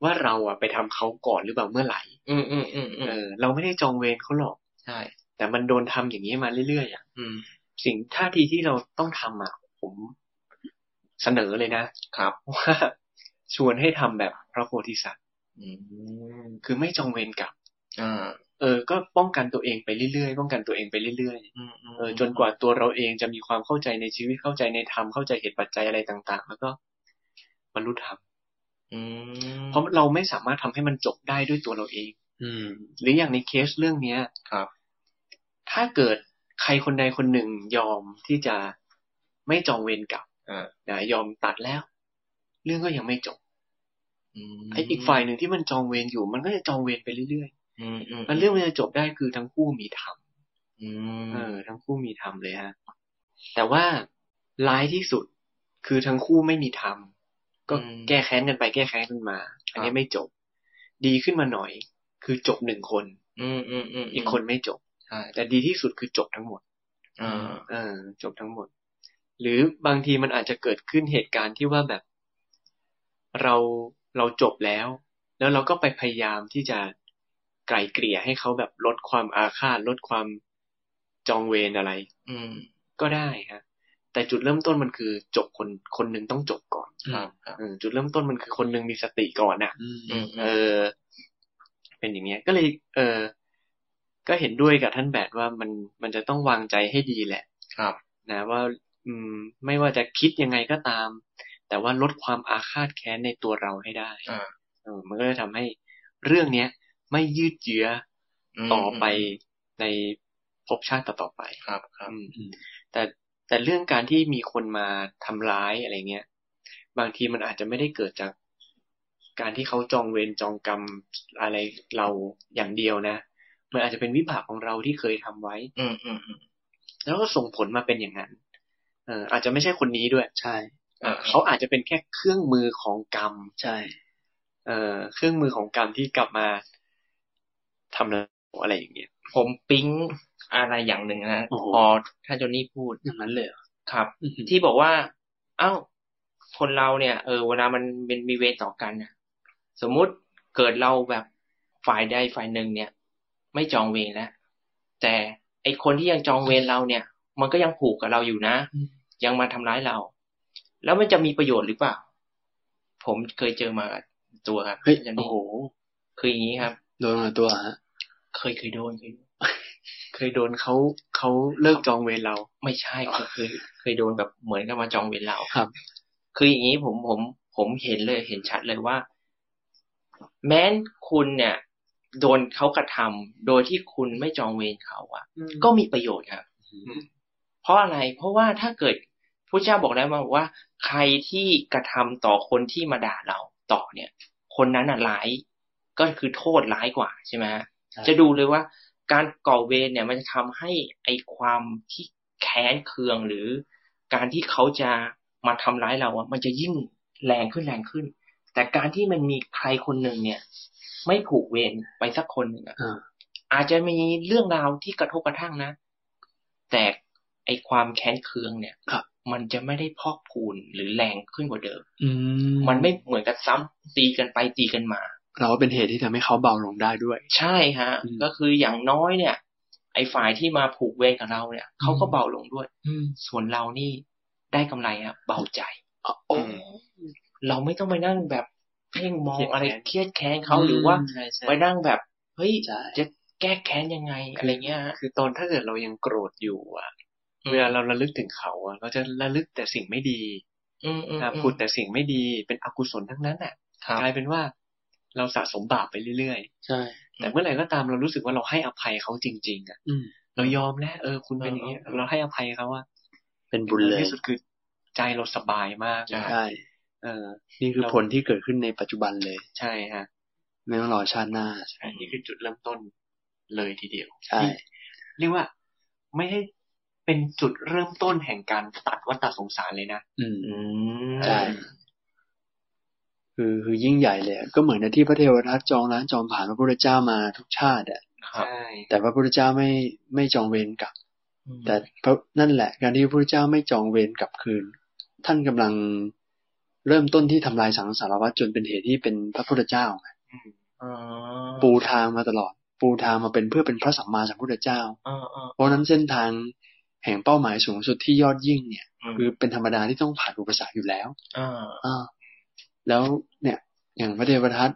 ว่าเราอะไปทำเขาก่อนหรือเปล่าเมื่อไหร่อืมอืมอืมอืมเออ เราไม่ได้จองเวรเขาหรอก ใช่ แต่มันโดนทำอย่างนี้มาเรื่อยๆอะอืมสิ่งท่าทีที่เราต้องทำอะ ผมเสนอเลยนะครับว่าชวนให้ทำแบบพระโพธิสัตว์อืมคือไม่จองเวรกลับอ่าเออ ก็ป้องกันตัวเองไปเรื่อยๆ ป้องกันตัวเองไปเรื่อยอืมอืมๆเออจนกว่าตัวเราเองจะมีความเข้าใจในชีวิตเข้าใจในธรรมเข้าใจเหตุปัจจัยอะไรต่าง ๆ แล้วก็บรรลุธรรมอืมเพราะเราไม่สามารถทำให้มันจบได้ด้วยตัวเราเอง อืม หรืออย่างในเคสเรื่องเนี้ย ครับ ถ้าเกิดใครคนใดคนหนึ่งยอมที่จะไม่จองเวรกลับอ่านะยอมตัดแล้ว เรื่องก็ยังไม่จบอืมไอ้อีกฝ่ายหนึ่งที่มันจองเวรอยู่ มันก็จะจองเวรไปเรื่อยอืมอืมๆมันเรื่องมันจะจบได้คือทั้งคู่มีธรรมอืมเออ ทั้งคู่มีธรรมเลยฮะ แต่ว่าร้ายที่สุดคือทั้งคู่ไม่มีธรรมก็แก้แค้นกันไปแก้แค้นกันมา อันนี้ไม่จบ ดีขึ้นมาหน่อย คือจบหนึ่งคน อืมอืมอืมอีกคนไม่จบใช่ แต่ดีที่สุดคือจบทั้งหมดอ่าเออจบทั้งหมด หรือบางทีมันอาจจะเกิดขึ้นเหตุการณ์ที่ว่าแบบ เราเราจบแล้ว แล้วเราก็ไปพยายามที่จะไกล่เกลี่ยให้เขาแบบลดความอาฆาตลดความจองเวรอะไร อืม ก็ได้ฮะแต่จุดเริ่มต้นมันคือจบคนคนหนึ่งต้องจบก่อนครับครับเออจุดเริ่มต้นมันคือคนหนึ่งมีสติก่อนน่ะอืมอืมเออ เป็นอย่างเงี้ย ก็เลย เออ ก็เห็นด้วยกับท่านแบดว่ามันมันจะต้องวางใจให้ดีแหละ ครับนะว่า อืม ไม่ว่าจะคิดยังไงก็ตาม แต่ว่าลดความอาฆาตแค้นในตัวเราให้ได้อ่าเออมันก็จะทำให้เรื่องเนี้ย ไม่ยืดเยื้อมต่อไปในภพชาติต่อๆไปครับ ครับอืมแต่แต่เรื่องการที่มีคนมาทำร้ายอะไรเงี้ย บางทีมันอาจจะไม่ได้เกิดจากการที่เขาจองเวรจองกรรมอะไรเราอย่างเดียวนะ มันอาจจะเป็นวิบากของเราที่เคยทำไว้อืมอืมอืมแล้วก็ส่งผลมาเป็นอย่างนั้น เอออาจจะไม่ใช่คนนี้ด้วย ใช่เออเขาอาจจะเป็นแค่เครื่องมือของกรรม ใช่ เอ่อเครื่องมือของกรรมที่กลับมาทำเราอะไรอย่างเงี้ย ผมปิ๊งอะไรอย่างหนึ่งนะโอ้โหพอถ้าโจนี่พูดอย่างนั้นเลยเหรอครับอืมที่บอกว่า เอ้า คนเราเนี่ย เออเวลามันเป็นมีเวรต่อกันนะสมมุติเกิดเราแบบฝ่ายใดฝ่ายหนึ่งเนี่ย ไม่จองเวรแล้วแต่ไอคนที่ยังจองเวรเราเนี่ย มันก็ยังผูกกับเราอยู่นะอืมยังมาทำร้ายเรา แล้วมันจะมีประโยชน์หรือเปล่า ผมเคยเจอมากับตัวครับเฮ้ยอย่างโอ้นี้โหคืออย่างนี้ครับ โดนมาตัวฮะเคยเคยโดนเคยโดนเคยโดนเขาเขาเลิกจองเวรเรา ไม่ใช่คือเคยเคยโดนแบบเหมือนกับมาจองเวรเราครับ คืออย่างนี้ผมผมผมเห็นเลยเห็นชัดเลยว่า แม้นคุณเนี่ย โดนเขากระทำโดยที่คุณไม่จองเวรเขาอะก็มีประโยชน์ครับมเพราะอะไร เพราะว่าถ้าเกิดพระเจ้าบอกแล้วมาว่า ใครที่กระทำต่อคนที่มาด่าเราต่อเนี่ย คนนั้นอะร้ายก็คือโทษร้ายกว่าใช่ไหมฮะใช่จะดูเลยว่า การก่อเวรเนี่ยมันจะทำให้ไอความที่แค้นเคืองหรือ การที่เขาจะมาทำร้ายเราอะมันจะยิ่งแรงขึ้นแรงขึ้น แต่การที่มันมีใครคนหนึ่งเนี่ย ไม่ผูกเวรไปสักคนหนึ่งอะอ่าอาจจะมีเรื่องราวที่กระทบกระทั่งนะ แต่ไอความแค้นเคืองเนี่ยครับมันจะไม่ได้พอกพูนหรือแรงขึ้นกว่าเดิม อืมันไม่เหมือนกับซ้ำตีกันไปตีกันมา เราว่าเป็นเหตุที่ทำให้เขาเบาลงได้ด้วย ใช่ฮะอืมก็คืออย่างน้อยเนี่ย ไอฝ่ายที่มาผูกเวรกับเราเนี่ยเขาก็เบาลงด้วย อืมส่วนเรานี่ได้กำไรฮะเบาใจอ๋อโอ้เราไม่ต้องไปนั่งแบบ เพ่งมองเครียดอะไรแค้นเครียดแค้นเขาหรือว่าใช่ใช่ไปนั่งแบบเฮ้ยใช่จะแก้แค้นยังไงอะไรเงี้ยฮะคือตอนถ้าเกิดเรายังโกรธอยู่อะอืมเวลาเราระลึกถึงเขาอะ เราจะระลึกแต่สิ่งไม่ดีอืมอืมนะอืมพูดแต่สิ่งไม่ดีเป็นอกุศลทั้งนั้นอะครับกลายเป็นว่าเราสะสมบาปไปเรื่อยใช่ๆแต่เมื่อไหร่ก็ตามเรารู้สึกว่าเราให้อภัยเขาจริง ๆ อะอืมเรายอมแล้วเออ คุณเป็นอย่างนี้ยเออเออเราให้อภัยเขาว่าเป็นบุญเลยที่สุดคือใจเราสบายมากใช่ใช่ เออ นี่คือเราผลที่เกิดขึ้นในปัจจุบันเลย ใช่ฮะไม่ต้องรอชาติหน้าอันนี้คือจุดเริ่มต้นเลยทีเดียว ใช่ เรียกว่าไม่ให้เป็นจุดเริ่มต้นแห่งการตัดวัฏสงสารเลยนะ อืมอืมใช่คือคือยิ่งใหญ่เลยอะก็เหมือนในที่พระเทวทัตจองร้านจองผ่านพระพุทธเจ้ามาทุกชาติอะครับใช่แต่พระพุทธเจ้าไม่ไม่จองเวรกลับอืมแต่เพราะนั่นแหละ การที่พระพุทธเจ้าไม่จองเวรกลับคืน ท่านกำลัง เริ่มต้นที่ทำลายสังสารวัฏจนเป็นเหตุที่เป็นพระพุทธเจ้าไงอ๋อปูทางมาตลอด ปูทางมาเป็นเพื่อเป็นพระสัมมาสัมพุทธเจ้าอ๋ออ๋อเพราะฉะนั้นเส้นทางแห่งเป้าหมายสูงสุดที่ยอดยิ่งเนี่ยมคือเป็นธรรมดาที่ต้องผ่านอุปสรรคอยู่แล้วอ่าอ่าแล้วเนี่ย อย่างพระเทวทัต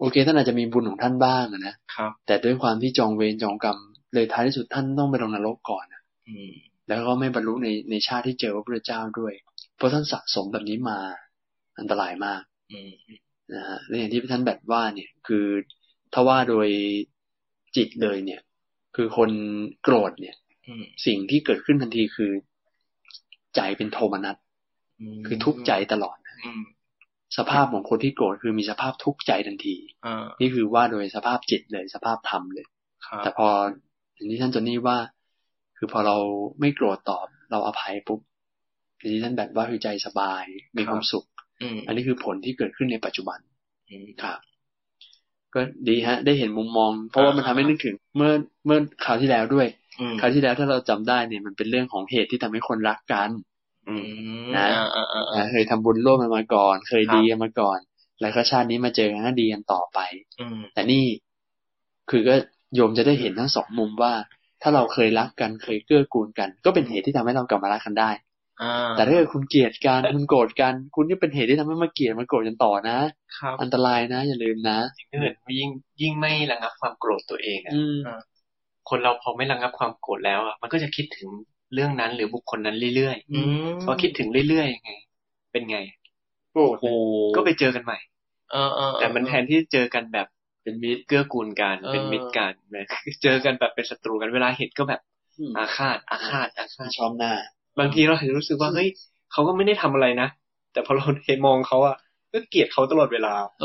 โอเค ท่านอาจจะมีบุญของท่านบ้างอะนะครับ แต่ด้วยความที่จองเวรจองกรรม เลยท้ายที่สุดท่านต้องไปลงนรกก่อนอะอืมแล้วก็ไม่บรรลุในในชาติที่เจอพระพุทธเจ้าด้วย เพราะท่านสะสมแบบนี้มา อันตรายมากอืมนะฮะและอย่างที่ท่านแบบว่าเนี่ย คือถ้าว่าโดยจิตเลยเนี่ย คือคนโกรธเนี่ยอืมสิ่งที่เกิดขึ้นทันทีคือ ใจเป็นโทมนัสมคือทุกข์ใจตลอดอืมสภาพของคนที่โกรธคือมีสภาพทุกข์ใจทันทีอ่านี่คือว่าโดยสภาพจิตเลยสภาพธรรมเลยครับแต่พออย่างที่ท่านจอนนี่ว่า คือพอเราไม่โกรธตอบ เราอภัยปุ๊บอย่างที่ท่านแบบว่าคือใจสบายมีความสุข อืมอันนี้คือผลที่เกิดขึ้นในปัจจุบันอืมครับก็ดีฮะ ได้เห็นมุมมอง เพราะว่ามันทำให้นึกถึง เมื่อเมื่อคราวที่แล้วด้วยอืมคราวที่แล้วถ้าเราจำได้เนี่ยมันเป็นเรื่องของเหตุที่ทำให้คนรักกันอืมนะอ่าอ่าอ่าอ่านะเคยทำบุญร่วมกันมาก่อน เคยครับดีกันมาก่อน แล้วก็ชาตินี้มาเจอกันก็ดีกันต่อไปอืมแต่นี่คือก็โยมจะได้เห็นทั้งสองมุมว่า ถ้าเราเคยรักกันเคยเกื้อกูลกัน ก็เป็นเหตุที่ทำให้เรากลับมารักกันได้อ่า แต่ถ้าเกิดคุณเกลียดกันคุณโกรธกัน คุณนี่เป็นเหตุที่ทำให้มาเกลียดมาโกรธกันต่อนะครับอันตรายนะ อย่าลืมนะถ้าเกิดยิ่งยิ่งไม่ระงับความโกรธตัวเองอะอืมคนเราพอไม่ระงับความโกรธแล้วอะมันก็จะคิดถึงเรื่องนั้นหรือบุคคลนั้นเรื่อยอืมๆพอคิดถึงเรื่อยๆไง เป็นไงโอ้โอ้ก็ไปเจอกันใหม่เออเออเออแต่มันแทนที่จะเจอกันแบบเป็นมิตรเกื้อกูลกันเออเป็นมิตรกันนะเจอกันแบบเป็นศัตรูกันเวลาเห็นก็แบบอืมอาฆาตอาฆาตอาฆาตชอบหน้า บางทีเราอาจจะรู้สึกว่าเฮ้ยเขาก็ไม่ได้ทำอะไรนะ แต่พอเราเห็นมองเขาอะก็เกลียดเขาตลอดเวลา เออ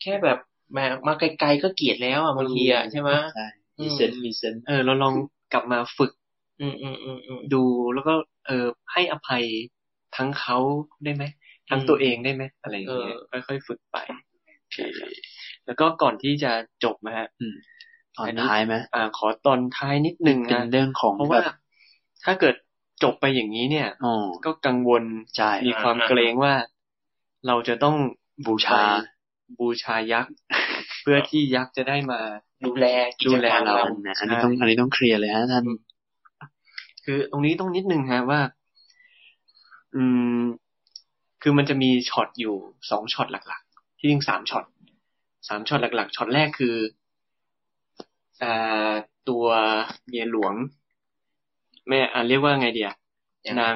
แค่แบบแหมามาไกลๆก็เกลียดแล้วอะบางทีอะใช่ไหมใช่อืมีมเซนส์มีเซนส์เออเราลองกลับมาฝึกอืมอืมอืมอืมดูแล้วก็เออให้อภัยทั้งเขาได้ไหมทั้งอืมตัวเองได้ไหมอะไรอย่างเงี้ยค่อยๆฝึกไปแล้วก็ก่อนที่จะจบนะฮะตอนอันนี้ท้ายไหมอ่า ขอตอนท้ายนิดนึงเป็นนะเรื่องของเพราะแบว่าบ ถ้าเกิดจบไปอย่างนี้เนี่ยอ๋อก็กังวลใช่มีความเกรงว่าเราจะต้องบูชาไปบูชายักษ์เพื่อที่ยักษ์จะได้มาดูแลกิดูจแลการเราเรานะอันนี้ต้องอันนี้ต้องเคลียร์เลยฮะท่าน คือตรงนี้ต้องนิดนึงฮะว่า อืม คือมันจะมีช็อตอยู่สองช็อตหลัก ๆ ที่จริงสามช็อตสามช็อตหลัก ๆช็อตแรกคืออ่าตัวเมียหลวง แม่อ่าเรียกว่าไงเดียยังไงนาง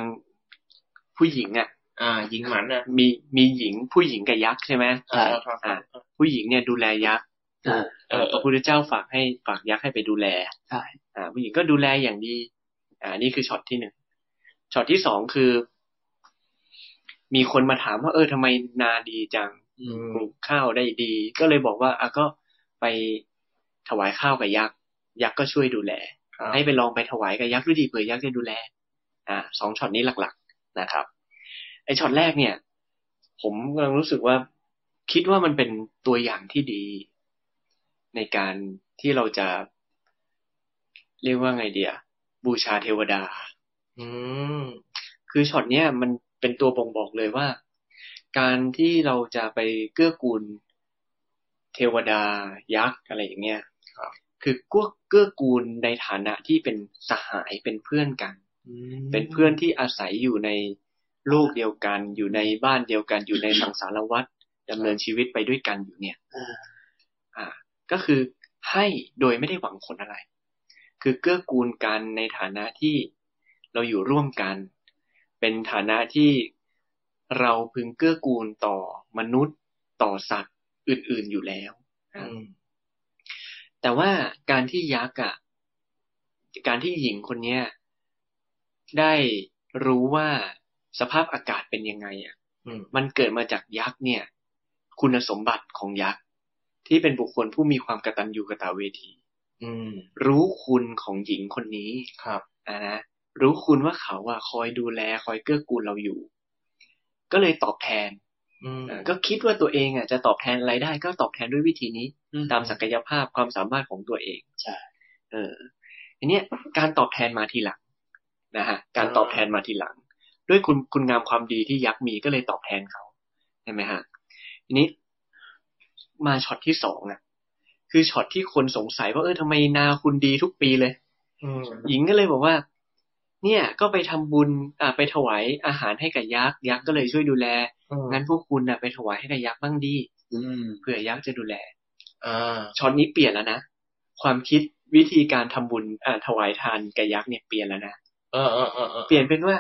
ผู้หญิงอะ อ่ายิงหมันนะมีมีหญิงผู้หญิงกับยักษ์ใช่ไหมใช่อ่า ผู้หญิงเนี่ยดูแลยักษ์อ่าเออพระพุทธเจ้าฝากให้ฝากยักษ์ให้ไปดูแลใช่อ่า ผู้หญิงก็ดูแลอย่างดี อ่า นี่คือช็อตที่หนึ่งช็อตที่สองคือ มีคนมาถามว่า เออทำไมนาดีจังอืมปลูกข้าวได้ดี ก็เลยบอกว่าอะก็ไปถวายข้าวกับยักษ์ยักษ์ก็ช่วยดูแลครับ ให้ไปลองไปถวายกับยักษ์ดูดีเผื่อยักษ์จะดูแล อ่าสองช็อตนี้หลักๆนะครับ ไอช็อตแรกเนี่ย ผมกำลังรู้สึกว่าคิดว่ามันเป็นตัวอย่างที่ดี ในการที่เราจะ เรียกว่าไงเดียบูชาเทวดา อืมคือช็อตเนี้ยมันเป็นตัวบ่งบอกเลยว่า การที่เราจะไปเกื้อกูลเทวดายักษ์อะไรอย่างเงี้ย ครับคือเกื้อเกื้อกูลในฐานะที่เป็นสหายเป็นเพื่อนกัน เป็นเพื่อนที่อาศัยอยู่ในโลกเดียวกัน อยู่ในบ้านเดียวกัน อยู่ในสังสารวัฏดำเนินชีวิตไปด้วยกันอยู่เนี่ยอ่าอ่าก็คือให้โดยไม่ได้หวังผลอะไร คือเกื้อกูลกันในฐานะที่เราอยู่ร่วมกัน เป็นฐานะที่เราพึงเกื้อกูลต่อมนุษย์ต่อสัตว์อื่น ๆอยู่แล้วอืม แต่ว่าการที่ยักษ์อะการที่หญิงคนเนี้ยได้รู้ว่าสภาพอากาศเป็นยังไงอะอืมมันเกิดมาจากยักษ์เนี่ย คุณสมบัติของยักษ์ที่เป็นบุคคลผู้มีความกตัญญูกตเวทีอืมรู้คุณของหญิงคนนี้ครับอ่านะรู้คุณว่าเขาอะคอยดูแล คอยเกื้อกูลเราอยู่ ก็เลยตอบแทนอืมอ่า ก็คิดว่าตัวเองอะจะตอบแทนอะไรได้ก็ตอบแทนด้วยวิธีนี้ ตามศักยภาพความสามารถของตัวเองใช่เออทีเนี้ยการตอบแทนมาทีหลังนะฮะการตอบแทนมาทีหลัง ด้วยคุณคุณงามความดีที่ยักษ์มีก็เลยตอบแทนเขาใช่ไหมฮะทีนี้มาช็อตที่สองอะ คือช็อตที่คนสงสัยว่าเออทำไมนาคุณดีทุกปีเลยอืมหญิงก็เลยบอกว่า เนี่ยก็ไปทำบุญอ่าไปถวายอาหารให้กับยักษ์ยักษ์ก็เลยช่วยดูแลงั้นพวกคุณน่ะไปถวายให้กับยักษ์บ้างดีอืมเผื่อยักษ์จะดูแลอ่าช็อตนี้เปลี่ยนแล้วนะความคิดวิธีการทำบุญอ่าถวายทานกับยักษ์เนี่ยเปลี่ยนแล้วนะเออเออเออเออเปลี่ยนเป็นว่า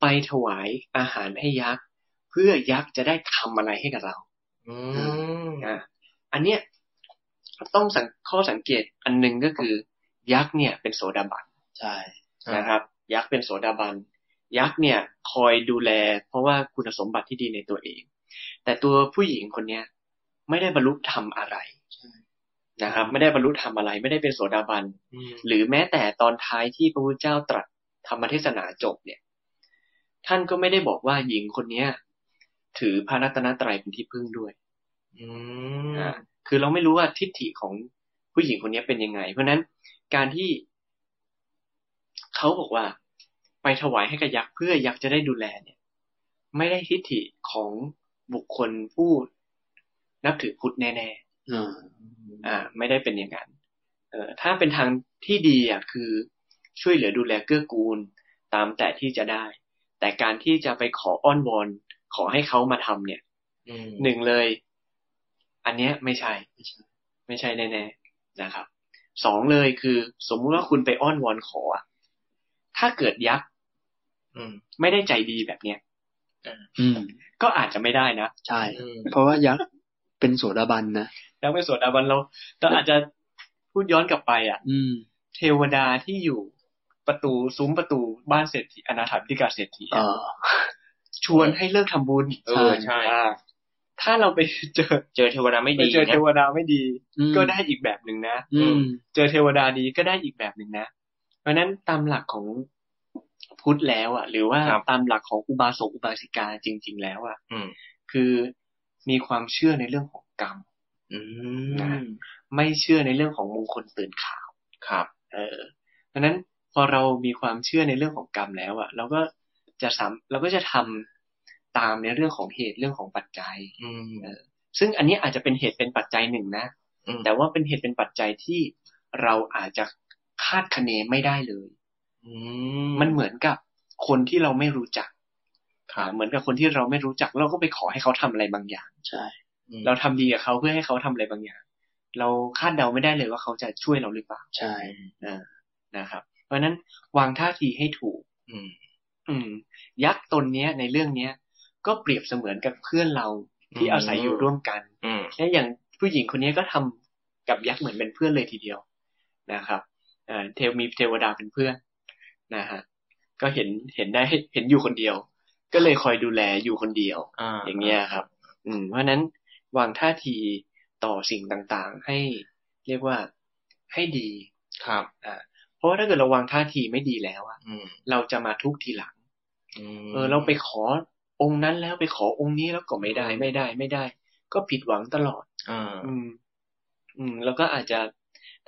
ไปถวายอาหารให้ยักษ์เพื่อยักษ์จะได้ทำอะไรให้กับเราอืมอ่าอันเนี้ยต้องสังข้อสังเกตอันหนึ่งก็คือ ยักษ์เนี่ยเป็นโสดาบันใช่นะครับ ยักษ์เป็นโสดาบัน ยักษ์เนี่ยคอยดูแล เพราะว่าคุณสมบัติที่ดีในตัวเอง แต่ตัวผู้หญิงคนเนี้ยไม่ได้บรรลุธรรมอะไรนะครับ ไม่ได้บรรลุธรรมอะไร ไม่ได้เป็นโสดาบันอืมหรือแม้แต่ตอนท้ายที่พระพุทธเจ้าตรัสธรรมเทศนาจบเนี่ย ท่านก็ไม่ได้บอกว่าหญิงคนเนี้ย ถือพระรัตนตรัยเป็นที่พึ่งด้วยอืมอ่าคือเราไม่รู้ว่าทิฏฐิของผู้หญิงคนนี้เป็นยังไง เพราะฉะนั้นการที่เขาบอกว่า ไปถวายให้กับยักษ์เพื่อยักษ์จะได้ดูแลเนี่ย ไม่ได้ทิฏฐิของบุคคลผู้นับถือพุทธแน่อ่าๆอ่า ไม่ได้เป็นอย่างนั้น เอ่อถ้าเป็นทางที่ดีอะคือช่วยเหลือดูแลเกื้อกูลตามแต่ที่จะได้ แต่การที่จะไปขออ้อนวอนขอให้เขามาทำเนี่ยอืมหนึ่งเลย อันเนี้ยไม่ใช่ ไม่ใช่แน่ๆนะครับสองเลยคือ สมมุติว่าคุณไปอ้อนวอนขออะถ้าเกิดยักษ์อืม ไม่ได้ใจดีแบบเนี้ยอืม ก็อาจจะไม่ได้นะ ใช่อืมเพราะว่ายักษ์เป็นโสดาบันนะแล้วไม่สวดอาบันเราเราอาจจะพูดย้อนกลับไป อะ อืม เทวดาที่อยู่ประตูซุ้มประตูบ้านเศรษฐีอนาถาบิณฑิกาเศรษฐีเออะอชวนให้เลิกทำบุญเออใช่อ่าถ้าเราไปเจอเจอเทวดาไม่ไปดีเจอเทนะวดาไม่ดีอืมก็ได้อีกแบบหนึ่งนะอืมเจอเทวดาดีก็ได้อีกแบบหนึ่งนะ เพราะฉะนั้นตามหลักของ พุทธแล้วอะ หรือว่าครับตามหลักของอุบาสกอุบาสิกาจริง ๆ แล้วอะอืมคือมีความเชื่อในเรื่องของกรรมอืนะมไม่เชื่อในเรื่องของมงคลตื่นข่าวครับ เออเพราะฉะนั้นพอเรามีความเชื่อในเรื่องของกรรมแล้วอะเราก็จะสามเราก็จะทำตามในเรื่องของเหตุเรื่องของปัจจัยอืมซึ่งอันนี้อาจจะเป็นเหตุเป็นปัจจัยหนึ่งนะอืมแต่ว่าเป็นเหตุเป็นปัจจัยที่เราอาจจะคาดคะเนไม่ได้เลยอื มมันเหมือนกับคนที่เราไม่รู้จักค่ะเหมือนกับคนที่เราไม่รู้จัก เราก็ไปขอให้เขาทำอะไรบางอย่าง ใช่อืมเราทำดีกับเขาเพื่อให้เขาทำอะไรบางอย่าง เราคาดเดาไม่ได้เลยว่าเขาจะช่วยเราหรือเปล่า ใช่อ่านะครับ เพราะฉะนั้นวางท่าทีให้ถูก อืม อืม ยักษ์ตนเนี้ย ในเรื่องเนี้ย ก็เปรียบเสมือนกับเพื่อนเราที่อืมอาศัยอยู่ร่วมกันอืมและอย่างผู้หญิงคนนี้ก็ทำกับยักษ์เหมือนเป็นเพื่อนเลยทีเดียวนะครับอ่าเทวมีเทวดาเป็นเพื่อน นะฮะก็เห็นเห็นได้เห็นอยู่คนเดียว ก็เลยคอยดูแลอยู่คนเดียวอ่าอย่างเงี้ยครับ อืม เพราะฉะนั้นวางท่าทีต่อสิ่งต่างๆ ให้เรียกว่าให้ดีครับ อ่า เพราะว่าถ้าเกิดเราวางท่าทีไม่ดีแล้วอะอืมเราจะมาทุกข์ทีหลังอืมเออ เราไปขอองค์นั้นแล้วไปขอองค์นี้แล้วก็ไม่ได้ไม่ได้ไม่ได้ ก็ผิดหวังตลอดอ่าอืม อืม แล้วก็อาจจะ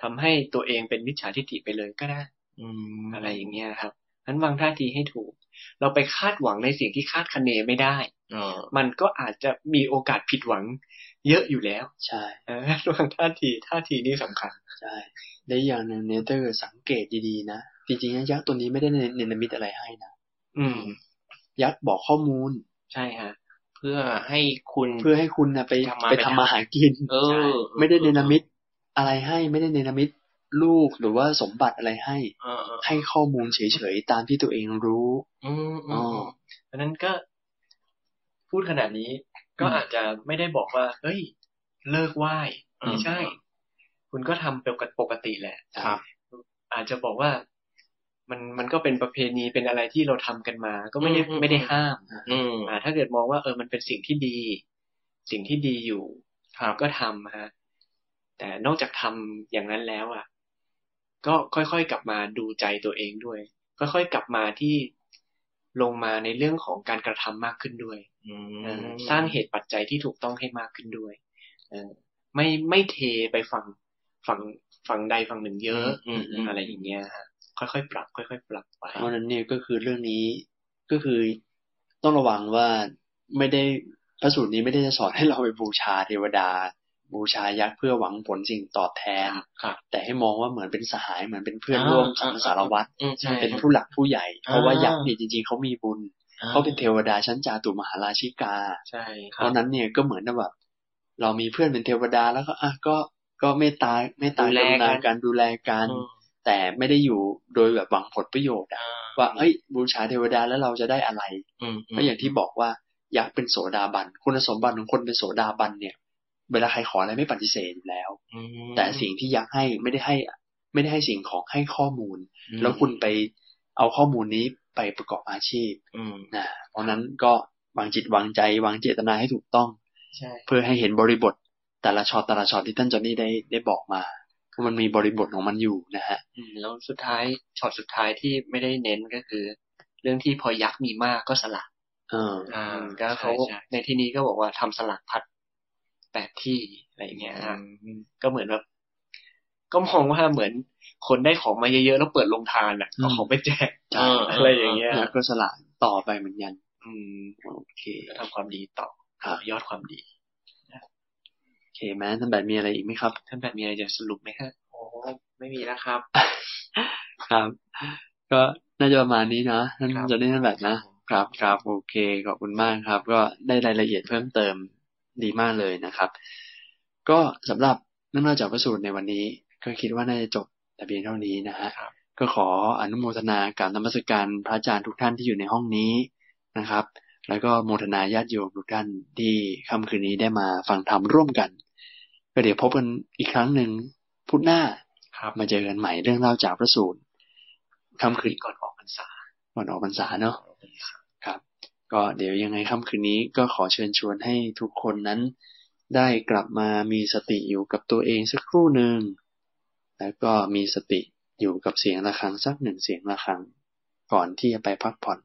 ทำให้ตัวเองเป็นมิจฉาทิฏฐิไปเลยก็ได้ อืมอะไรอย่างเงี้ยครับนั้นวางท่าทีให้ถูก เราไปคาดหวังในสิ่งที่คาดคะเนไม่ได้อ่ามันก็อาจจะมีโอกาสผิดหวัง เยอะอยู่แล้ว ใช่เออวางท่าทีท่าทีนี่สำคัญ ใช่และอีกอย่างหนึ่งเนี่ยถ้าเกิดสังเกตดีๆนะจริงๆยักษ์ตัวนี้ไม่ได้เนรมิตอะไรให้นะอืม ยักษ์บอกข้อมูล ใช่ฮะเพื่อให้คุณเพื่อให้คุณนะไปทำมาไปไปทำทำมาหากิน เออ ไม่ได้เนรมิตอะไรให้ไม่ได้เนรมิต ลูกหรือว่าสมบัติอะไรให้เออเออให้ข้อมูลเฉยๆตามที่ตัวเองรู้อืมอือ๋อมเพราะฉะนั้นก็ พูดขนาดนี้ ก็อาจจะไม่ได้บอกว่าเฮ้ย เลิกไหว้ไม่ใช่ คุณก็ทำเป็นปกติแหละครับ อาจจะบอกว่ามันมันก็เป็นประเพณีเป็นอะไรที่เราทำกันมา ก็ไม่ได้อืมไม่ได้ห้ามอืมอ่า ถ้าเกิดมองว่าเออมันเป็นสิ่งที่ดี สิ่งที่ดีอยู่ครับก็ทำฮะแต่นอกจากทำอย่างนั้นแล้ว อะ ก็ค่อยๆกลับมาดูใจตัวเองด้วย ค่อยๆกลับมาที่ลงมาในเรื่องของการกระทำมากขึ้นด้วยอืเออมสร้างเหตุปัจจัยที่ถูกต้องให้มากขึ้นด้วยเออไม่ไม่เทไปฝั่งฝั่งฝั่งใดฝั่งหนึ่งเยอะอืมอืมอะไรอย่างเงี้ยฮะค่อยๆปรับ ค่อยๆปรับไปเพราะฉะนั้นเนี่ยก็คือเรื่องนี้ก็คือต้องระวังว่าไม่ได้พระสูตรนี้ไม่ได้จะสอนให้เราไปบูชาเทวดา บูชายักษ์เพื่อหวังผลสิ่งตอบแทนครับแต่ให้มองว่าเหมือนเป็นสหายเหมือนเป็นเพื่อนอ่าร่วมสังสารวัตรอืมใช่เป็นผู้หลักผู้ใหญ่ เพราะว่าอ่ายัยักษ์เนี่ยจริงๆเขามีบุญอ่เขาเป็นเทวดาชั้นจาตุมหาราชิกาใช่เพราะฉะนั้นเนี่ยก็เหมือนกับแบบเรามีเพื่อนเป็นเทวดาแล้วก็อะก็ก็เมตตาเมตตากรุณาการดูแลกันอืมแต่ไม่ได้อยู่โดยแบบหวังผลประโยชน์อะอ่ว่าเอ้ย บูชาเทวดาแล้วเราจะได้อะไรอืมก็อย่างที่บอกว่ายักษ์เป็นโสดาบัน คุณสมบัติของคนเป็นโสดาบันเนี่ย เวลาใครขออะไรไม่ปฏิเสธอยู่แล้วอืมแต่สิ่งที่ยักษ์ให้ไม่ได้ให้ ไม่ได้ให้สิ่งของให้ข้อมูลอืมแล้วคุณไปเอาข้อมูลนี้ไปประกอบอาชีพอืมนะเพราะนั้นก็วางจิตวางใจ วางเจตนาให้ถูกต้องใช่เพื่อให้เห็นบริบท แต่ละช็อตแต่ละช็อตที่ท่านจอนนี่ได้ได้บอกมาว่ามันมีบริบทของมันอยู่นะฮะอืมแล้วสุดท้ายช็อตสุดท้ายที่ไม่ได้เน้นก็คือ เรื่องที่พอยักษ์มีมากก็สลักเอออ่าอืมก็เขาใช่ในที่นี้ก็บอกว่าทำสลักพัด แปดที่อะไรอย่างเงี้ยใช่ฮะก็เหมือนแบบก็มองว่าเหมือนคนได้ของมาเยอะๆแล้วเปิดลงทานอะอืมเอาของไปแจกใช่อะไรอย่างเงี้ยแล้วก็สละต่อไปเหมือนกัน อืมโอเคก็ทำความดีต่อครับยอดความดีโอเคแม้ท่านแบบมีอะไรอีกไหมครับท่านแบบมีอะไรจะสรุปไหมฮะโอ้ไม่มีแล้วครับ ครับ ก็น่าจะประมาณนี้เนาะท่านครับจะได้ท่านแบบนะครับครับ โอเคขอบคุณมากครับ ก็ได้รายละเอียดเพิ่มเติม ดีมากเลยนะครับ ก็สำหรับเรื่องเล่าจากพระสูตรในวันนี้ ก็คิดว่าน่าจะจบแต่เพียงเท่านี้นะฮะครับก็ขออนุโมทนาการนมัสการพระอาจารย์ทุกท่านที่อยู่ในห้องนี้นะครับ แล้วก็โมทนาญาติโยมทุกท่านที่ค่ำคืนนี้ได้มาฟังธรรมร่วมกัน ก็เดี๋ยวพบกันอีกครั้งหนึ่งพุธหน้าครับมาเจอกันใหม่เรื่องเล่าจากพระสูตรค่ำคืนก่อนออกพรรษาก่อนออกพรรษาเนาะครับ ก็เดี๋ยวยังไงค่ำคืนนี้ก็ขอเชิญชวนให้ทุกคนนั้น ได้กลับมามีสติอยู่กับตัวเองสักครู่หนึ่ง แล้วก็มีสติอยู่กับเสียงะระฆังสักหนึ่งเสียงะระฆัง ก่อนที่จะไปพักผ่อน